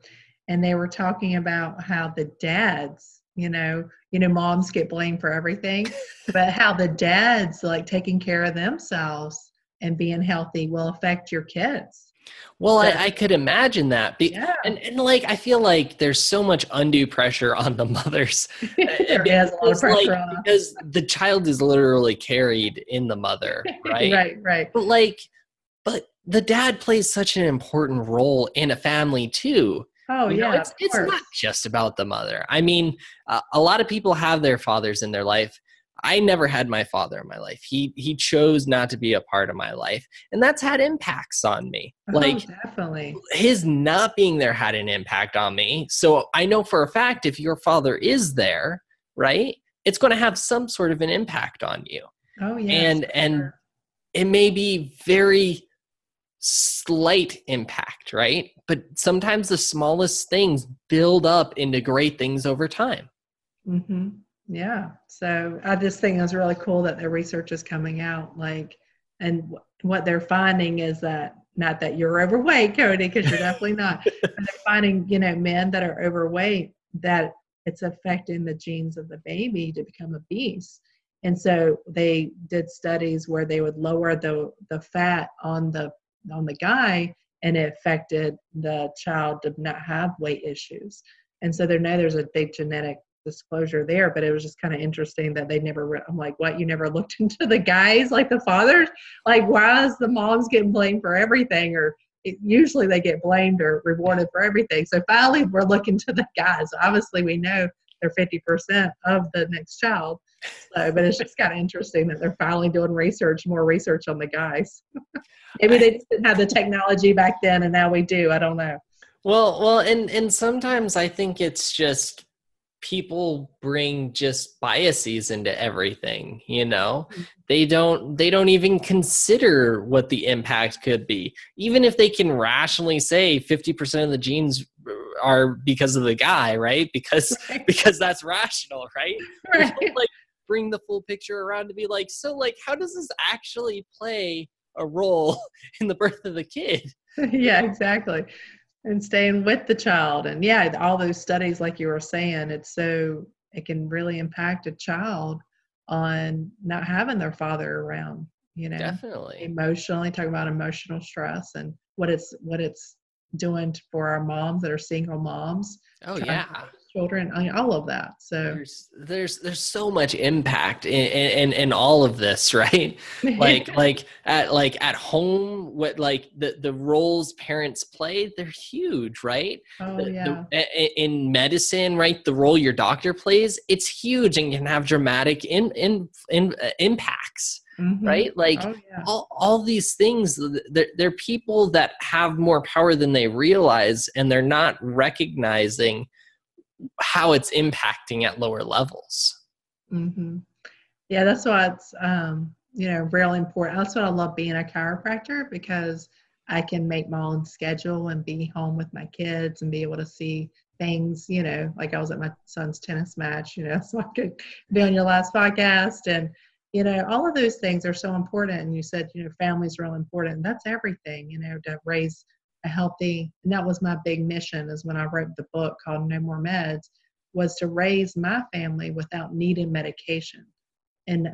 and they were talking about how the dads, you know, you know, moms get blamed for everything, but how the dads like taking care of themselves and being healthy will affect your kids. Well, I, I could imagine that. Be, Yeah. and, and like I feel like there's so much undue pressure on the mothers there is a lot of Because, like, because the child is literally carried in the mother, right? right, right. But like, but the dad plays such an important role in a family too. Oh, You know, yeah. it's, of it's not just about the mother. I mean, uh, a lot of people have their fathers in their life. I never had my father in my life. He he chose not to be a part of my life, and that's had impacts on me. Oh, Like definitely. his not being there had an impact on me. So I know for a fact if your father is there, right, it's going to have some sort of an impact on you Oh, yeah. and and it may be very slight impact right but sometimes the smallest things build up into great things over time hmm Yeah. So I just think it's really cool that the research is coming out. Like, and wh- what they're finding is that not that you're overweight, Cody, because you're definitely not. but they're finding, you know, men that are overweight that it's affecting the genes of the baby to become obese. And so they did studies where they would lower the the fat on the on the guy, and it affected the child to not have weight issues. And so they know there's a big genetic disclosure there, but it was just kind of interesting that they never. Re- I'm like, what? You never looked into the guys, like the fathers? Like, why is the moms getting blamed for everything? Or it, usually they get blamed or rewarded for everything. So finally, we're looking to the guys. Obviously, we know they're 50% of the next child. So, but it's just kind of interesting that they're finally doing research, more research on the guys. Maybe they just didn't have the technology back then, and now we do. I don't know. Well, well, and and sometimes I think it's just people bring just biases into everything you know mm-hmm. they don't they don't even consider what the impact could be even if they can rationally say 50% of the genes are because of the guy right because right. because that's rational right, right. like bring the full picture around to be like so like how does this actually play a role in the birth of the kid yeah exactly and staying with the child. And yeah all those studies like you were saying it's so it can really impact a child on not having their father around you know definitely. emotionally talking about emotional stress and what it's what it's doing for our moms that are single moms. Oh yeah children I mean, all of that so there's there's there's so much impact in in, in all of this right like like at like at home what like the the roles parents play they're huge right oh, the, yeah. The, in medicine right the role your doctor plays it's huge and can have dramatic in in, in uh, impacts Mm-hmm. right like oh, yeah. all, all these things they're, they're people that have more power than they realize and they're not recognizing how it's impacting at lower levels. Mm-hmm. Yeah, that's why it's um, you know really important. That's why I love being a chiropractor because I can make my own schedule and be home with my kids and be able to see things. You know, like I was at my son's tennis match. You know, so I could be on your last podcast and you know all of those things are so important and you said you know family's real important that's everything you know to raise a healthy and that was my big mission is when i wrote the book called no more meds was to raise my family without needing medication and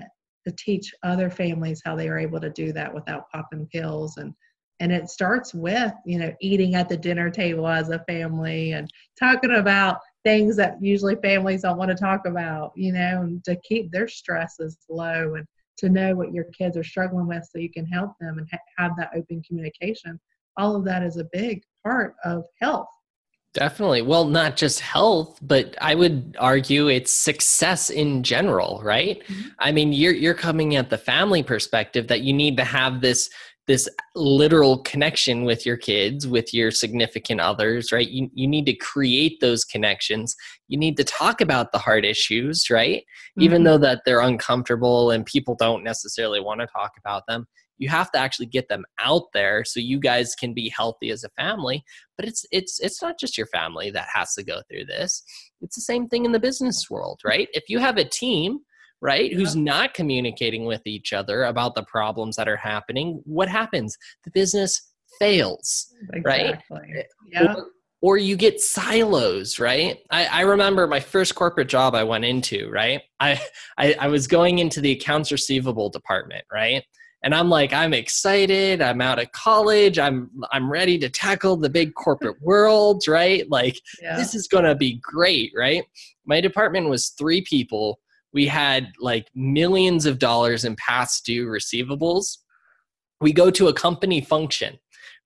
to teach other families how they are able to do that without popping pills. And and it starts with you know eating at the dinner table as a family and talking about things that usually families don't want to talk about you know and to keep their stresses low and to know what your kids are struggling with so you can help them and ha- have that open communication all of that is a big part of health. Definitely. Well, not just health, but I would argue it's success in general, right? Mm-hmm. I mean, you're you're coming at the family perspective that you need to have this this literal connection with your kids, with your significant others, right? You you need to create those connections. You need to talk about the hard issues, right? Mm-hmm. Even though that they're uncomfortable and people don't necessarily want to talk about them you have to actually get them out there so you guys can be healthy as a family. But it's it's it's not just your family that has to go through this. It's the same thing in the business world right? If you have a team right yeah. who's not communicating with each other about the problems that are happening what happens? The business fails exactly. right yeah. or, or you get silos right? I, I, remember my first corporate job i went into right? I, I i was going into the accounts receivable department right and i'm like i'm excited. I'm out of college. I'm i'm ready to tackle the big corporate world right? Like yeah. this is going to be great right? My department was three people. We had like millions of dollars in past due receivables. We go to a company function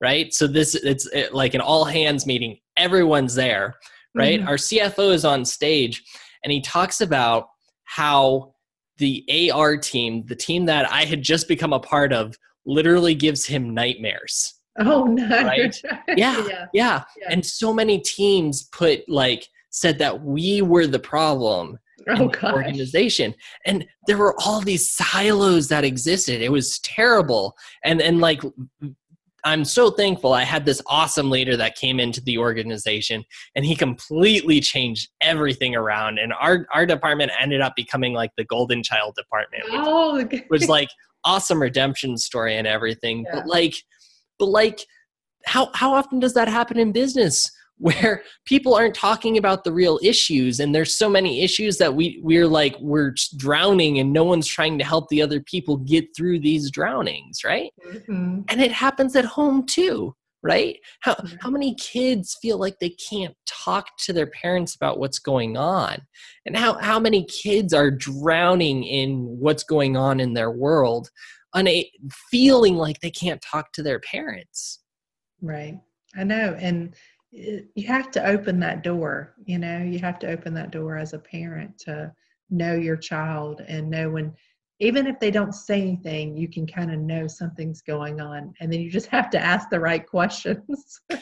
right? So this it's it, like an all hands meeting. Everyone's there right? Mm-hmm. our cfo is on stage and he talks about how the AR team, the team that I had just become a part of, literally gives him nightmares. Oh no! Right? Yeah, yeah, yeah. And so many teams put like said that we were the problem oh, the organization, and there were all these silos that existed. It was terrible, and and like I'm so thankful I had this awesome leader that came into the organization and he completely changed everything around. And our, our department ended up becoming like the golden child department, which oh, okay. was like awesome redemption story and everything. Yeah. But like, but like, how, how often does that happen in business? Where people aren't talking about the real issues and there's so many issues that we we're like we're drowning and no one's trying to help the other people get through these drownings right? Mm-hmm. and it happens at home too right? How mm-hmm. how many kids feel like they can't talk to their parents about what's going on? And how how many kids are drowning in what's going on in their world una- feeling like they can't talk to their parents? Right. I know and you have to open that door you know you have to open that door as a parent to know your child and know when even if they don't say anything you can kind of know something's going on. And then you just have to ask the right questions.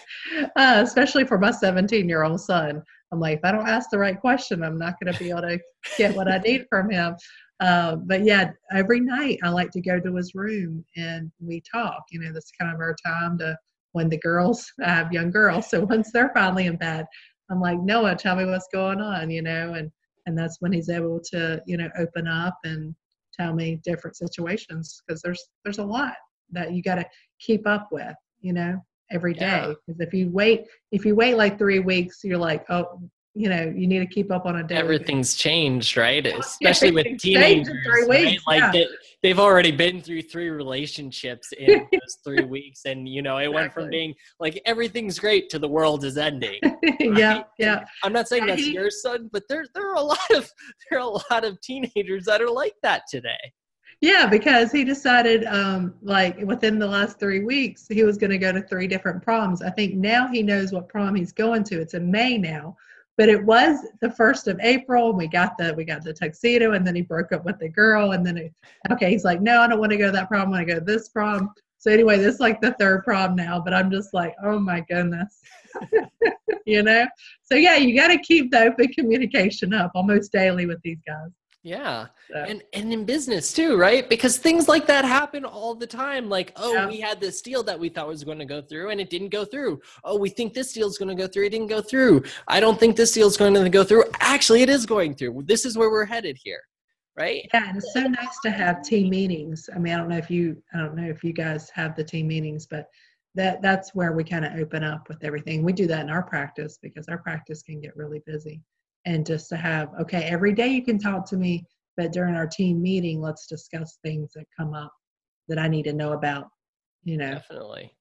Uh, especially for my 17 year old son. I'm like if i don't ask the right question i'm not going to be able to get what i need from him. Uh, but yeah every night i like to go to his room and we talk you know that's kind of our time to when the girls i have young girls. So once they're finally in bed i'm like noah tell me what's going on you know? And and that's when he's able to you know open up and tell me different situations because there's there's a lot that you got to keep up with you know every day. Because if you wait if you wait like three weeks you're like oh you know you need to keep up on a day everything's changed right especially with teenagers right? like yeah. they, have already been through three relationships in those three weeks and you know it exactly. went from being like everything's great to the world is ending right? yeah yeah i'm not saying that's your son but there there are a lot of there are a lot of teenagers that are like that today yeah, because he decided, um, like within the last three weeks, he was going to go to three different proms. I think now he knows what prom he's going to. It's in May now, but it was the first of April. We got the we got the tuxedo, and then he broke up with the girl, and then it, okay, he's like, no, I don't want to go to that prom. I want to go to this prom. So anyway, this is like the third prom now, but I'm just like, oh my goodness, you know. So yeah, you got to keep the open communication up almost daily with these guys. Yeah. And and in business too, right? Because things like that happen all the time. Like, oh, yeah. we had this deal that we thought was going to go through and it didn't go through. Oh, we think this deal is going to go through. It didn't go through. I don't think this deal is going to go through. Actually, it is going through. This is where we're headed here. Right? Yeah, and it's so nice to have team meetings. I mean, I don't know if you I don't know if you guys have the team meetings, but that that's where we kind of open up with everything. We do that in our practice because our practice can get really busy and just to have okay every day you can talk to me but during our team meeting let's discuss things that come up that i need to know about you know definitely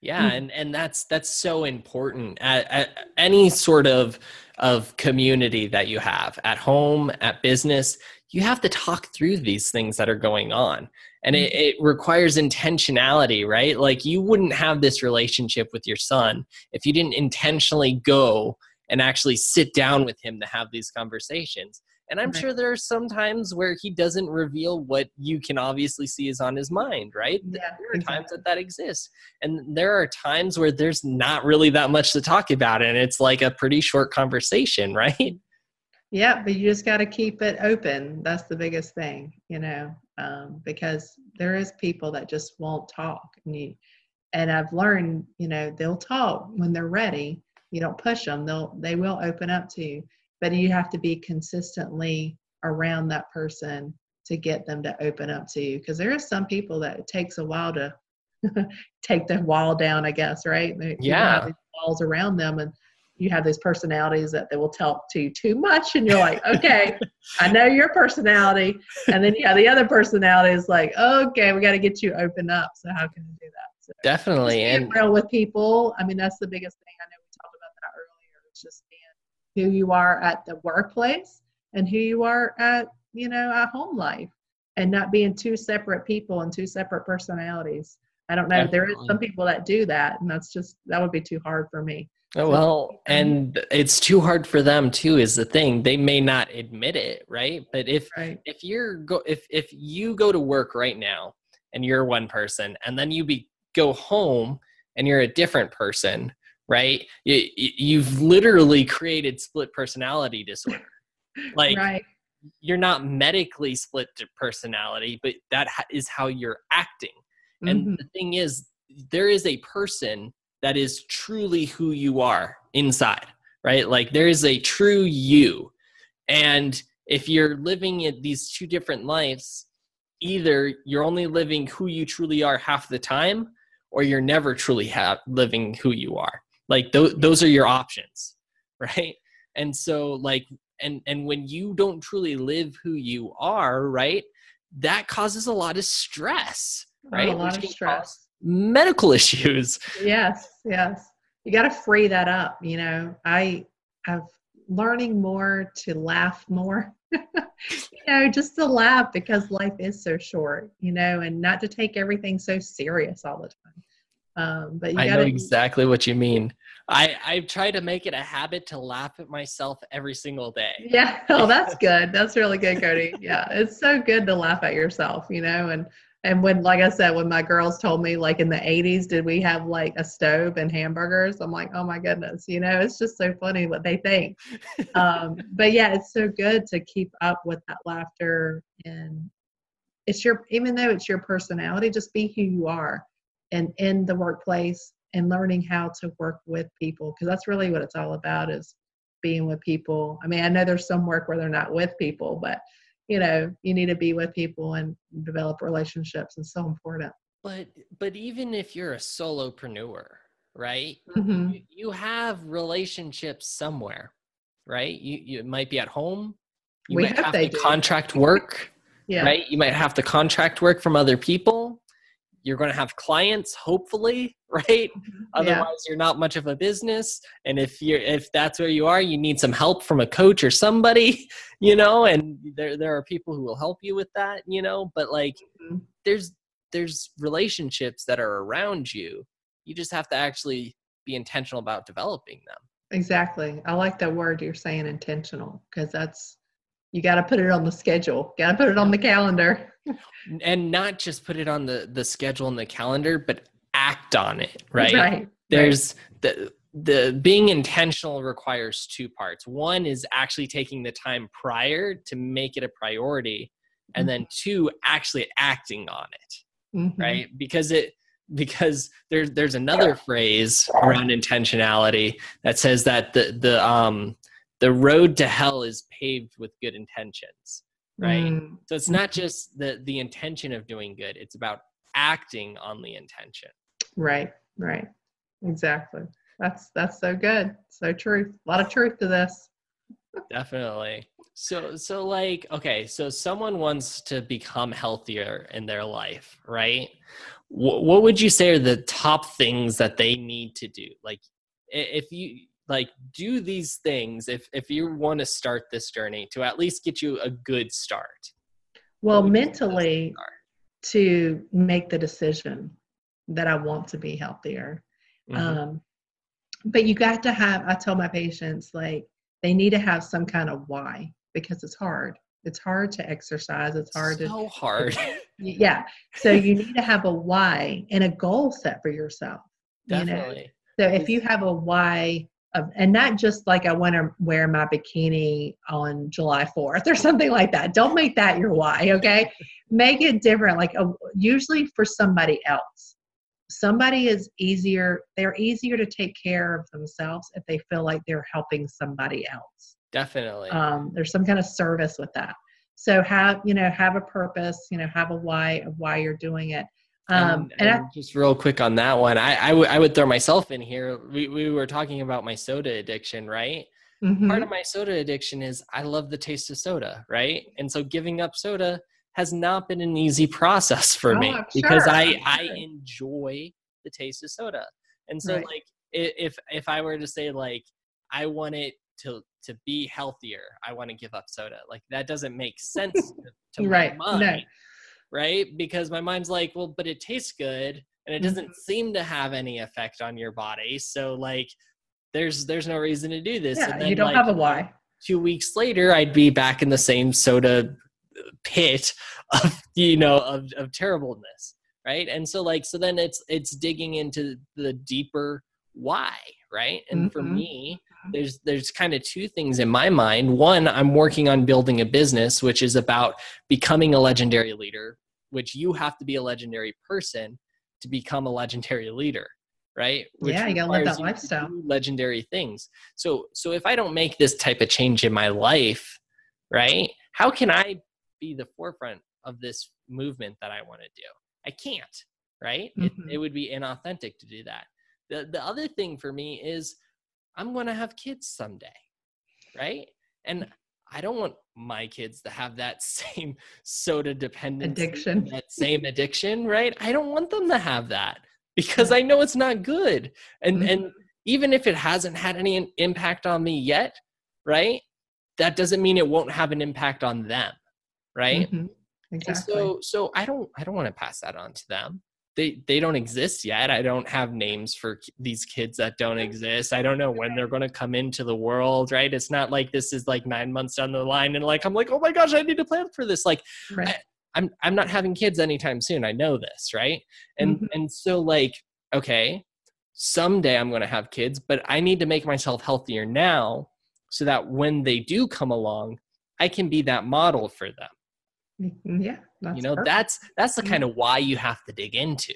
yeah mm. and and that's that's so important at, at, any sort of of community that you have at home at business you have to talk through these things that are going on and it, mm. it requires intentionality right like you wouldn't have this relationship with your son if you didn't intentionally go and actually sit down with him to have these conversations. And I'm sure there are some times where he doesn't reveal what you can obviously see is on his mind, right? Yeah, there are exactly. times that that exists. And there are times where there's not really that much to talk about and it's like a pretty short conversation, right? Yeah, but you just got to keep it open. That's the biggest thing, you know, um, because there is people that just won't talk. And, you, and I've learned, you know, they'll talk when they're ready, you don't push them they'll they will open up to you. But you have to be consistently around that person to get them to open up to you. Because there are some people that it takes a while to take the wall down i guess right? Yeah. walls around them and you have these personalities that they will talk to you too much and you're like okay i know your personality. And then yeah the other personality is like okay we got to get you open up so how can i do that? So definitely and real with people. I mean that's the biggest thing i know who you are at the workplace and who you are at, you know, at home life and not being two separate people and two separate personalities. I don't know. Definitely. There is some people that do that, and that's just that would be too hard for me. Oh, well, mm-hmm. and it's too hard for them too. Is the thing they may not admit it, right? But if right. if you're go if if you go to work right now and you're one person, and then you be go home and you're a different person, right? You, you've literally created split personality disorder. like right. you're not medically split personality, but that is how you're acting. Mm-hmm. And the thing is, there is a person that is truly who you are inside, right? Like there is a true you. And if you're living in these two different lives, either you're only living who you truly are half the time, or you're never truly ha- living who you are like th- those are your options right? And so like and and when you don't truly live who you are right that causes a lot of stress right? a lot Which of stress. medical issues. Yes yes. You got to free that up you know. I have learning more to laugh more you know just to laugh because life is so short you know and not to take everything so serious all the time Um, but you I gotta, know exactly what you mean. I I try to make it a habit to laugh at myself every single day. Yeah. Oh, that's good. That's really good, Cody. Yeah. It's so good to laugh at yourself, you know, and and when like I said, when my girls told me like in the eighties, did we have like a stove and hamburgers? I'm like, oh my goodness, you know, it's just so funny what they think. um, but yeah, it's so good to keep up with that laughter and it's your even though it's your personality, just be who you are and in the workplace and learning how to work with people because that's really what it's all about is being with people. I mean, I know there's some work where they're not with people, but you know, you need to be with people and develop relationships. It's so important. But but even if you're a solopreneur, right? Mhm. You, you have relationships somewhere, right? You you might be at home. You We might have they to do. contract work, Yeah. right? You might have to contract work from other people. You're going to have clients, hopefully, right? Yeah. otherwise you're not much of a business and if you're if that's where you are you need some help from a coach or somebody you know and there there are people who will help you with that you know but like Mhm. there's there's relationships that are around you you just have to actually be intentional about developing them Exactly. I like that word you're saying intentional because that's you got to put it on the schedule. Got to put it on the calendar. and not just put it on the the schedule and the calendar but act on it right Right. there's the the being intentional requires two parts one is actually taking the time prior to make it a priority and then two actually acting on it Mhm. right because it because there's there's another phrase around intentionality that says that the the um the road to hell is paved with good intentions right Mm. so it's not just the the intention of doing good it's about acting on the intention Right. Right. Exactly. That's that's so good. So truth. A lot of truth to this. Definitely. So so like okay, so someone wants to become healthier in their life, right? Wh- what would you say are the top things that they need to do? Like if you like do these things if if you want to start this journey to at least get you a good start. Well, what would you say those mentally, to make the decision that I want to be healthier. Mhm. Um, but you got to have, I tell my patients, like, they need to have some kind of why because it's hard. It's hard to exercise. It's hard to, so hard. yeah. So you need to have a why and a goal set for yourself. You know? Definitely. So if you have a why of, and not just like I want to wear my bikini on July 4th or something like that. Don't make that your why, okay? Make it different. Like a, usually for somebody else. Somebody is easier, they're easier to take care of themselves if they feel like they're helping somebody else. Definitely. Um, there's some kind of service with that. So have, you know, have a purpose, you know, have a why of why you're doing it. Um, and, and I, just real quick on that one, I, I, w- I would throw myself in here. We, we were talking about my soda addiction, right? mhm. Part of my soda addiction is I love the taste of soda, right? And so giving up soda has not been an easy process for Oh, me I'm because sure, I, I'm I enjoy the taste of soda. And so Right. like if if I were to say like I want it to to be healthier, I want to give up soda. Like that doesn't make sense to, to my Right, no. Right? Because my mind's like, well, but it tastes good and it doesn't Mhm. seem to have any effect on your body. So like there's there's no reason to do this. yeah, and then you don't like, have a why. Two weeks later I'd be back in the same soda pit of you know of, of terribleness. Right. And so like so then it's it's digging into the deeper why, right? And for Mhm. me, there's there's kind of two things in my mind. One, I'm working on building a business which is about becoming a legendary leader, which you have to be a legendary person to become a legendary leader, right? Which Yeah, you gotta live that lifestyle. legendary things. So so if I don't make this type of change in my life, right? How can I be the forefront of this movement that I want to do? I can't, right? It, Mhm. it would be inauthentic to do that. The the other thing for me is I'm going to have kids someday, right? And I don't want my kids to have that same soda dependency, Addiction. that same addiction, right? I don't want them to have that because I know it's not good. And Mhm. and even if it hasn't had any impact on me yet, right? That doesn't mean it won't have an impact on them, right? Mhm. And Exactly. so so I don't I don't want to pass that on to them. They they don't exist yet. I don't have names for these kids that don't exist. I don't know when they're going to come into the world, right? It's not like this is like 9 months down the line and like I'm like, "Oh my gosh, I need to plan for this." Like Right. I'm I'm not having kids anytime soon. I know this, right? And Mhm. and so like, okay, someday I'm going to have kids, but I need to make myself healthier now so that when they do come along, I can be that model for them. Mhm. Yeah. That's you know, perfect. that's that's the kind of why you have to dig into.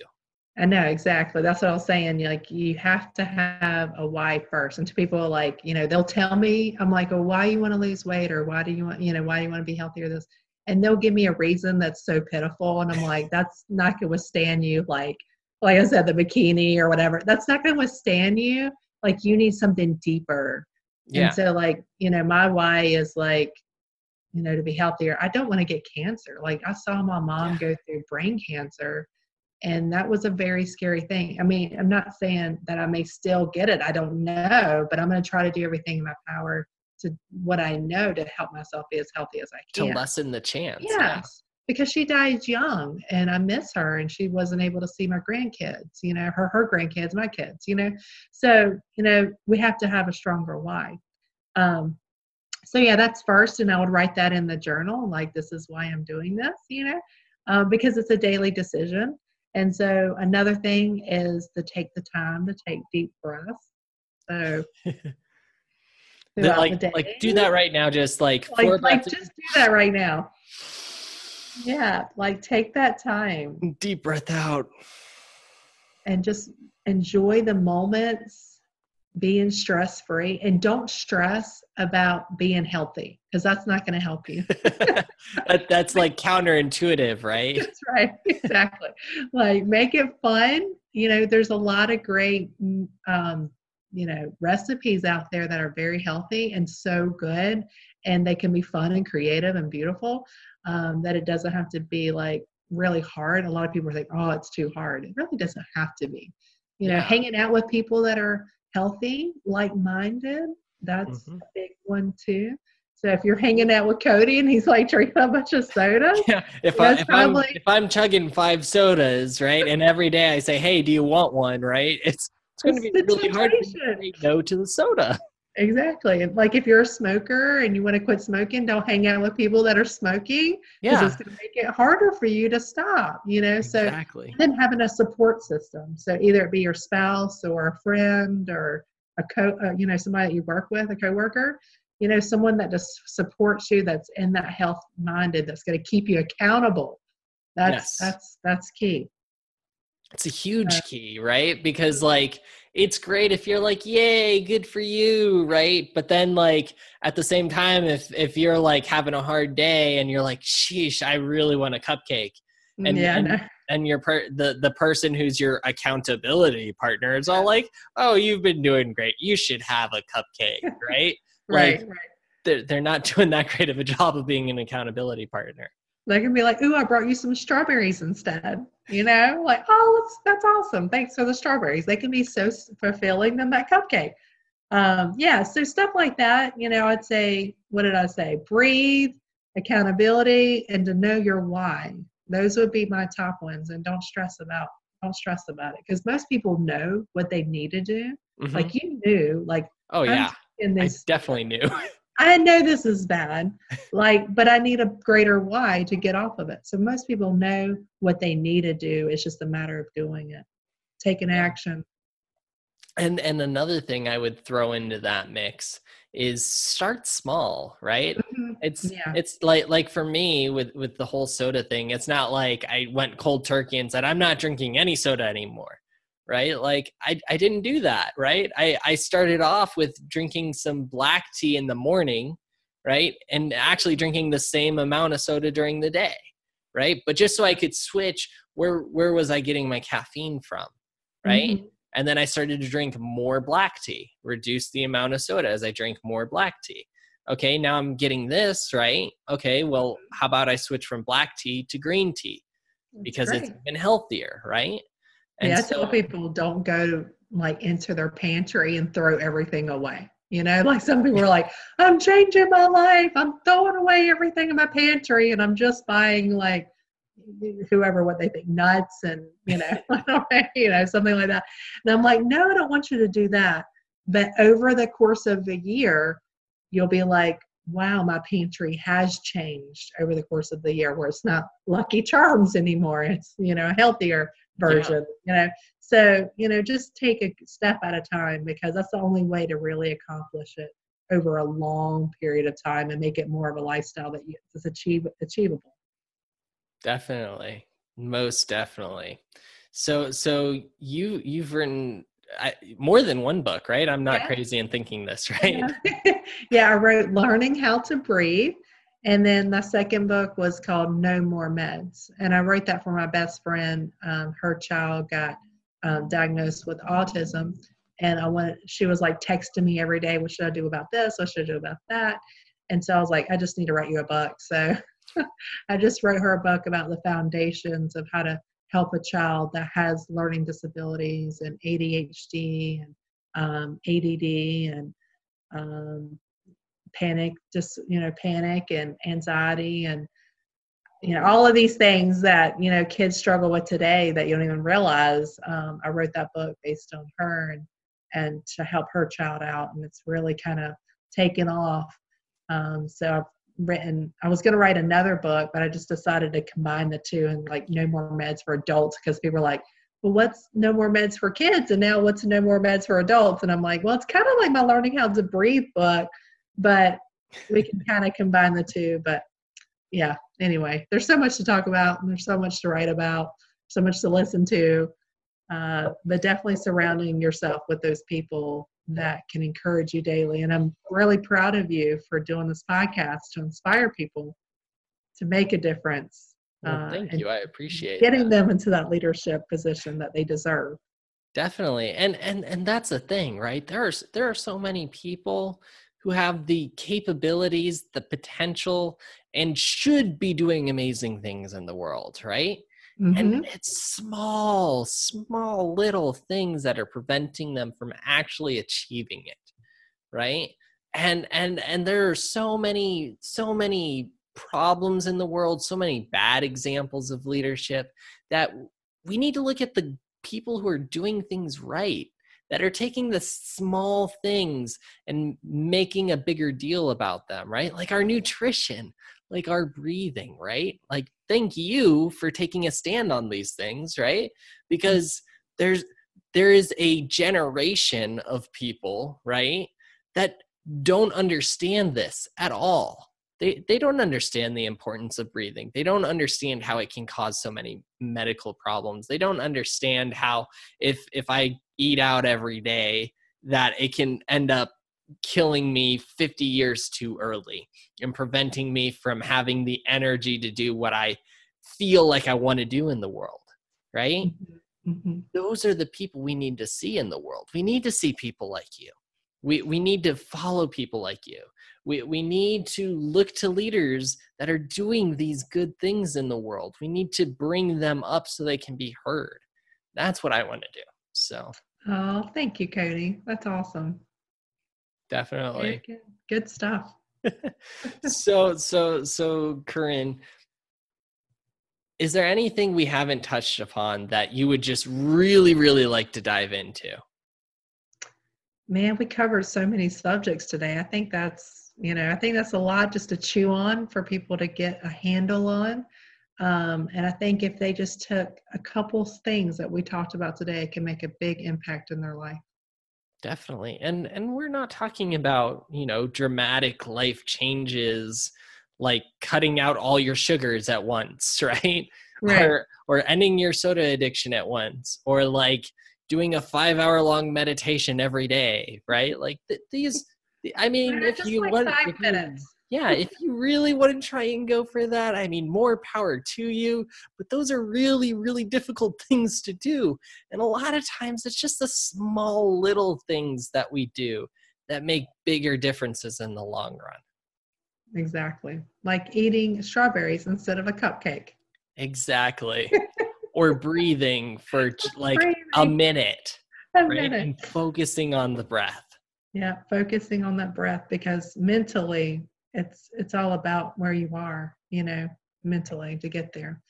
I know exactly. That's what I was saying. Like you have to have a why first. And to people like, you know, they'll tell me, I'm like, oh, why you want to lose weight or why do you want, you know, why do you want to be healthier? This and they'll give me a reason that's so pitiful. And I'm like, that's not gonna withstand you like like I said, the bikini or whatever. That's not gonna withstand you. Like you need something deeper. Yeah. And so like, you know, my why is like, you know, to be healthier. I don't want to get cancer. Like I saw my mom Yeah. go through brain cancer and that was a very scary thing. I mean, I'm not saying that I may still get it. I don't know, but I'm going to try to do everything in my power to what I know to help myself be as healthy as I can. to lessen the chance. Yes, because she died young, and I miss her, and she wasn't able to see my grandkids. You know, her her grandkids, my kids. You know, so you know we have to have a stronger why. Um, so yeah, that's first, and I would write that in the journal, like this is why I'm doing this. You know, um, because it's a daily decision. And so another thing is to take the time to take deep breaths. So like like do that right now just like, like, like just do that right now. Yeah, like take that time deep breath out. and just enjoy the moments being stress free and don't stress about being healthy because that's not going to help you. that, that's like counterintuitive, right? That's right. Exactly. like make it fun. You know, there's a lot of great, mm, um, you know, recipes out there that are very healthy and so good, and they can be fun and creative and beautiful. Um, that it doesn't have to be like really hard. A lot of people are like, "Oh, it's too hard." It really doesn't have to be. You know, Yeah. hanging out with people that are healthy, like-minded, that's Mhm. a big one too. So if you're hanging out with Cody and he's like drinking a bunch of soda, Yeah, if, I, if, I'm, if I'm chugging five sodas, right, and every day I say, "Hey, do you want one?" Right? It's it's going to be really hard to say no to the soda. Exactly. Like if you're a smoker and you want to quit smoking, don't hang out with people that are smoking because Yeah, it's going to make it harder for you to stop. You know, so exactly. then having a support system. So either it be your spouse or a friend or a co, uh, you know, somebody that you work with, a coworker. You know, someone that just supports you, that's in that health minded, that's going to keep you accountable. That's Yes. that's that's key. It's a huge Uh, key, right? Because like it's great if you're like, "Yay, good for you," right? But then like at the same time if if you're like having a hard day and you're like, "Sheesh, I really want a cupcake." Mm, and- yeah, and- no. and your per- the the person who's your accountability partner is all like, "Oh, you've been doing great. You should have a cupcake," right? right, like- right. they're they're not doing that great of a job of being an accountability partner. They can be like, "Ooh, I brought you some strawberries instead." You know, like, "Oh, that's that's awesome. Thanks for the strawberries." They can be so fulfilling than that cupcake. Um, yeah, so stuff like that. You know, I'd say, what did I say? Breathe, accountability, and to know your why. Those would be my top ones. And don't stress about don't stress about it because most people know what they need to do. Mhm. Like you knew, like oh I'm yeah, in I definitely knew. I know this is bad, like, but I need a greater why to get off of it. So most people know what they need to do. It's just a matter of doing it, taking action. And and another thing I would throw into that mix is start small, right? Mm-hmm. It's Yeah. it's like like for me with with the whole soda thing, it's not like I went cold turkey and said I'm not drinking any soda anymore. Right? Like I I didn't do that, right? I I started off with drinking some black tea in the morning, right? And actually drinking the same amount of soda during the day, right? But just so I could switch where where was I getting my caffeine from? Right? Mhm. And then I started to drink more black tea, reduce the amount of soda as I drink more black tea. Okay, now I'm getting this, right? Okay, well, how about I switch from black tea to green tea because it's even healthier, right? Yeah, I so- tell people don't go like into their pantry and throw everything away. You know, like some people are like, I'm changing my life. I'm throwing away everything in my pantry and I'm just buying like whoever what they think nuts and you know you know something like that and i'm like no i don't want you to do that but over the course of a year you'll be like wow my pantry has changed over the course of the year where it's not lucky charms anymore it's you know healthier version yeah. you know so you know just take a step at a time because that's the only way to really accomplish it over a long period of time and make it more of a lifestyle that is achieve, achievable definitely most definitely so so you you've written I, more than one book right i'm not yeah. crazy in thinking this right yeah. yeah i wrote learning how to breathe and then the second book was called no more meds and i wrote that for my best friend um, her child got um, diagnosed with autism and I went, she was like texting me every day, what should I do about this? What should I do about that? And so I was like, I just need to write you a book. So I just wrote her a book about the foundations of how to help a child that has learning disabilities and ADHD and um, ADD and um, panic, just, you know, panic and anxiety and, you know, all of these things that, you know, kids struggle with today that you don't even realize. Um, I wrote that book based on her and and to help her child out. And it's really kind of taken off. Um, so I've written, I was going to write another book, but I just decided to combine the two and like no more meds for adults because people were like, well, what's no more meds for kids? And now what's no more meds for adults? And I'm like, well, it's kind of like my learning how to breathe book, but we can kind of combine the two. But yeah, anyway, there's so much to talk about and there's so much to write about, so much to listen to. Uh, but definitely surrounding yourself with those people that can encourage you daily. And I'm really proud of you for doing this podcast to inspire people to make a difference. Well, uh, thank uh, you. I appreciate getting that. them into that leadership position that they deserve. Definitely. And and and that's the thing, right? There's there are so many people who have the capabilities, the potential and should be doing amazing things in the world, right? Mm-hmm. And it's small, small little things that are preventing them from actually achieving it. Right. And and and there are so many, so many problems in the world, so many bad examples of leadership that we need to look at the people who are doing things right that are taking the small things and making a bigger deal about them, right? Like our nutrition, like our breathing, right? Like, thank you for taking a stand on these things, right? Because there's there is a generation of people, right, that don't understand this at all. They they don't understand the importance of breathing. They don't understand how it can cause so many medical problems. They don't understand how if if I eat out every day that it can end up killing me 50 years too early and preventing me from having the energy to do what I feel like I want to do in the world, right? Mm-hmm. mm-hmm. Those are the people we need to see in the world. We need to see people like you. We, we need to follow people like you. We, we need to look to leaders that are doing these good things in the world. We need to bring them up so they can be heard. That's what I want to do. So, oh, thank you, Cody. That's awesome. Definitely. Good, good stuff. So so so Corinne is there anything we haven't touched upon that you would just really really like to dive into? Man we covered so many subjects today. I think that's you know i think that's a lot just to chew on for people to get a handle on um, and i think if they just took a couple things that we talked about today it can make a big impact in their life. Definitely. And and we're not talking about you know dramatic life changes like cutting out all your sugars at once right, right. or or ending your soda addiction at once or like doing a 5 hour long meditation every day right? Like th- these i mean if you like want if you, yeah, if you really want to try and go for that, I mean, more power to you. But those are really, really difficult things to do. And a lot of times it's just the small little things that we do that make bigger differences in the long run. Exactly. Like eating strawberries instead of a cupcake. Exactly. or breathing for like breathing. a minute. A right? minute. And focusing on the breath. Yeah, focusing on that breath because mentally it's it's all about where you are you know mentally to get there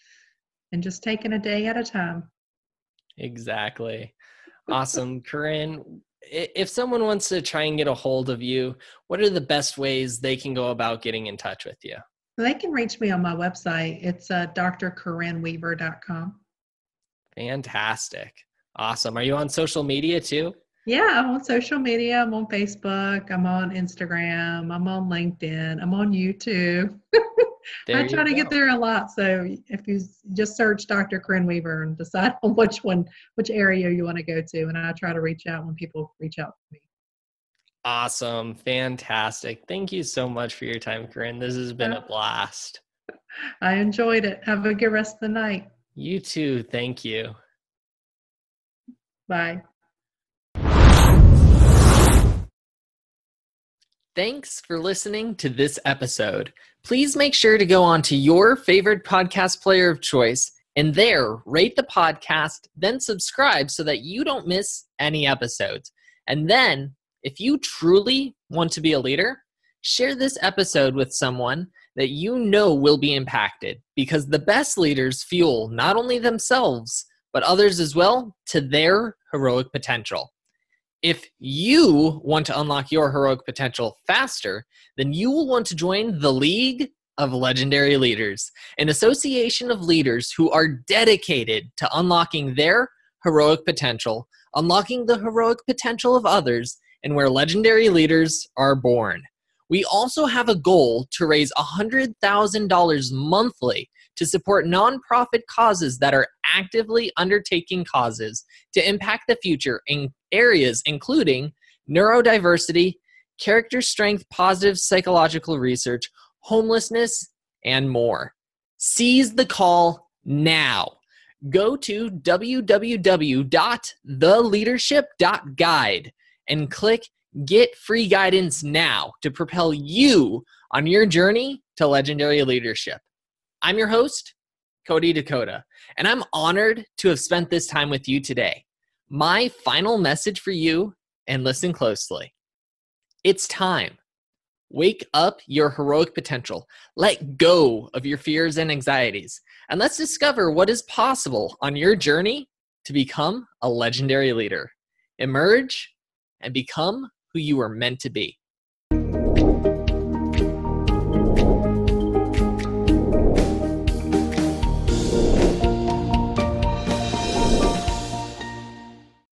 and just taking a day at a time. Exactly. Awesome. Corinne, if someone wants to try and get a hold of you, what are the best ways they can go about getting in touch with you? They can reach me on my website. It's uh, drcorinneweaver.com. Fantastic. Awesome. Are you on social media too? Yeah, I'm on social media. I'm on Facebook. I'm on Instagram. I'm on LinkedIn. I'm on YouTube. I try to go. get there a lot. So if you just search Dr. Corinne Weaver and decide on which one, which area you want to go to, and I try to reach out when people reach out to me. Awesome. Fantastic. Thank you so much for your time, Corinne. This has been a blast. I enjoyed it. Have a good rest of the night. You too. Thank you. Bye. Thanks for listening to this episode. Please make sure to go on to your favorite podcast player of choice and there rate the podcast, then subscribe so that you don't miss any episodes. And then, if you truly want to be a leader, share this episode with someone that you know will be impacted because the best leaders fuel not only themselves, but others as well to their heroic potential. If you want to unlock your heroic potential faster, then you will want to join the League of Legendary Leaders, an association of leaders who are dedicated to unlocking their heroic potential, unlocking the heroic potential of others, and where legendary leaders are born. We also have a goal to raise $100,000 monthly to support nonprofit causes that are actively undertaking causes to impact the future in areas including neurodiversity, character strength, positive psychological research, homelessness, and more. Seize the call now. Go to www.theleadership.guide and click Get Free Guidance Now to propel you on your journey to legendary leadership. I'm your host, Cody Dakota, and I'm honored to have spent this time with you today. My final message for you, and listen closely it's time. Wake up your heroic potential. Let go of your fears and anxieties. And let's discover what is possible on your journey to become a legendary leader. Emerge and become who you are meant to be.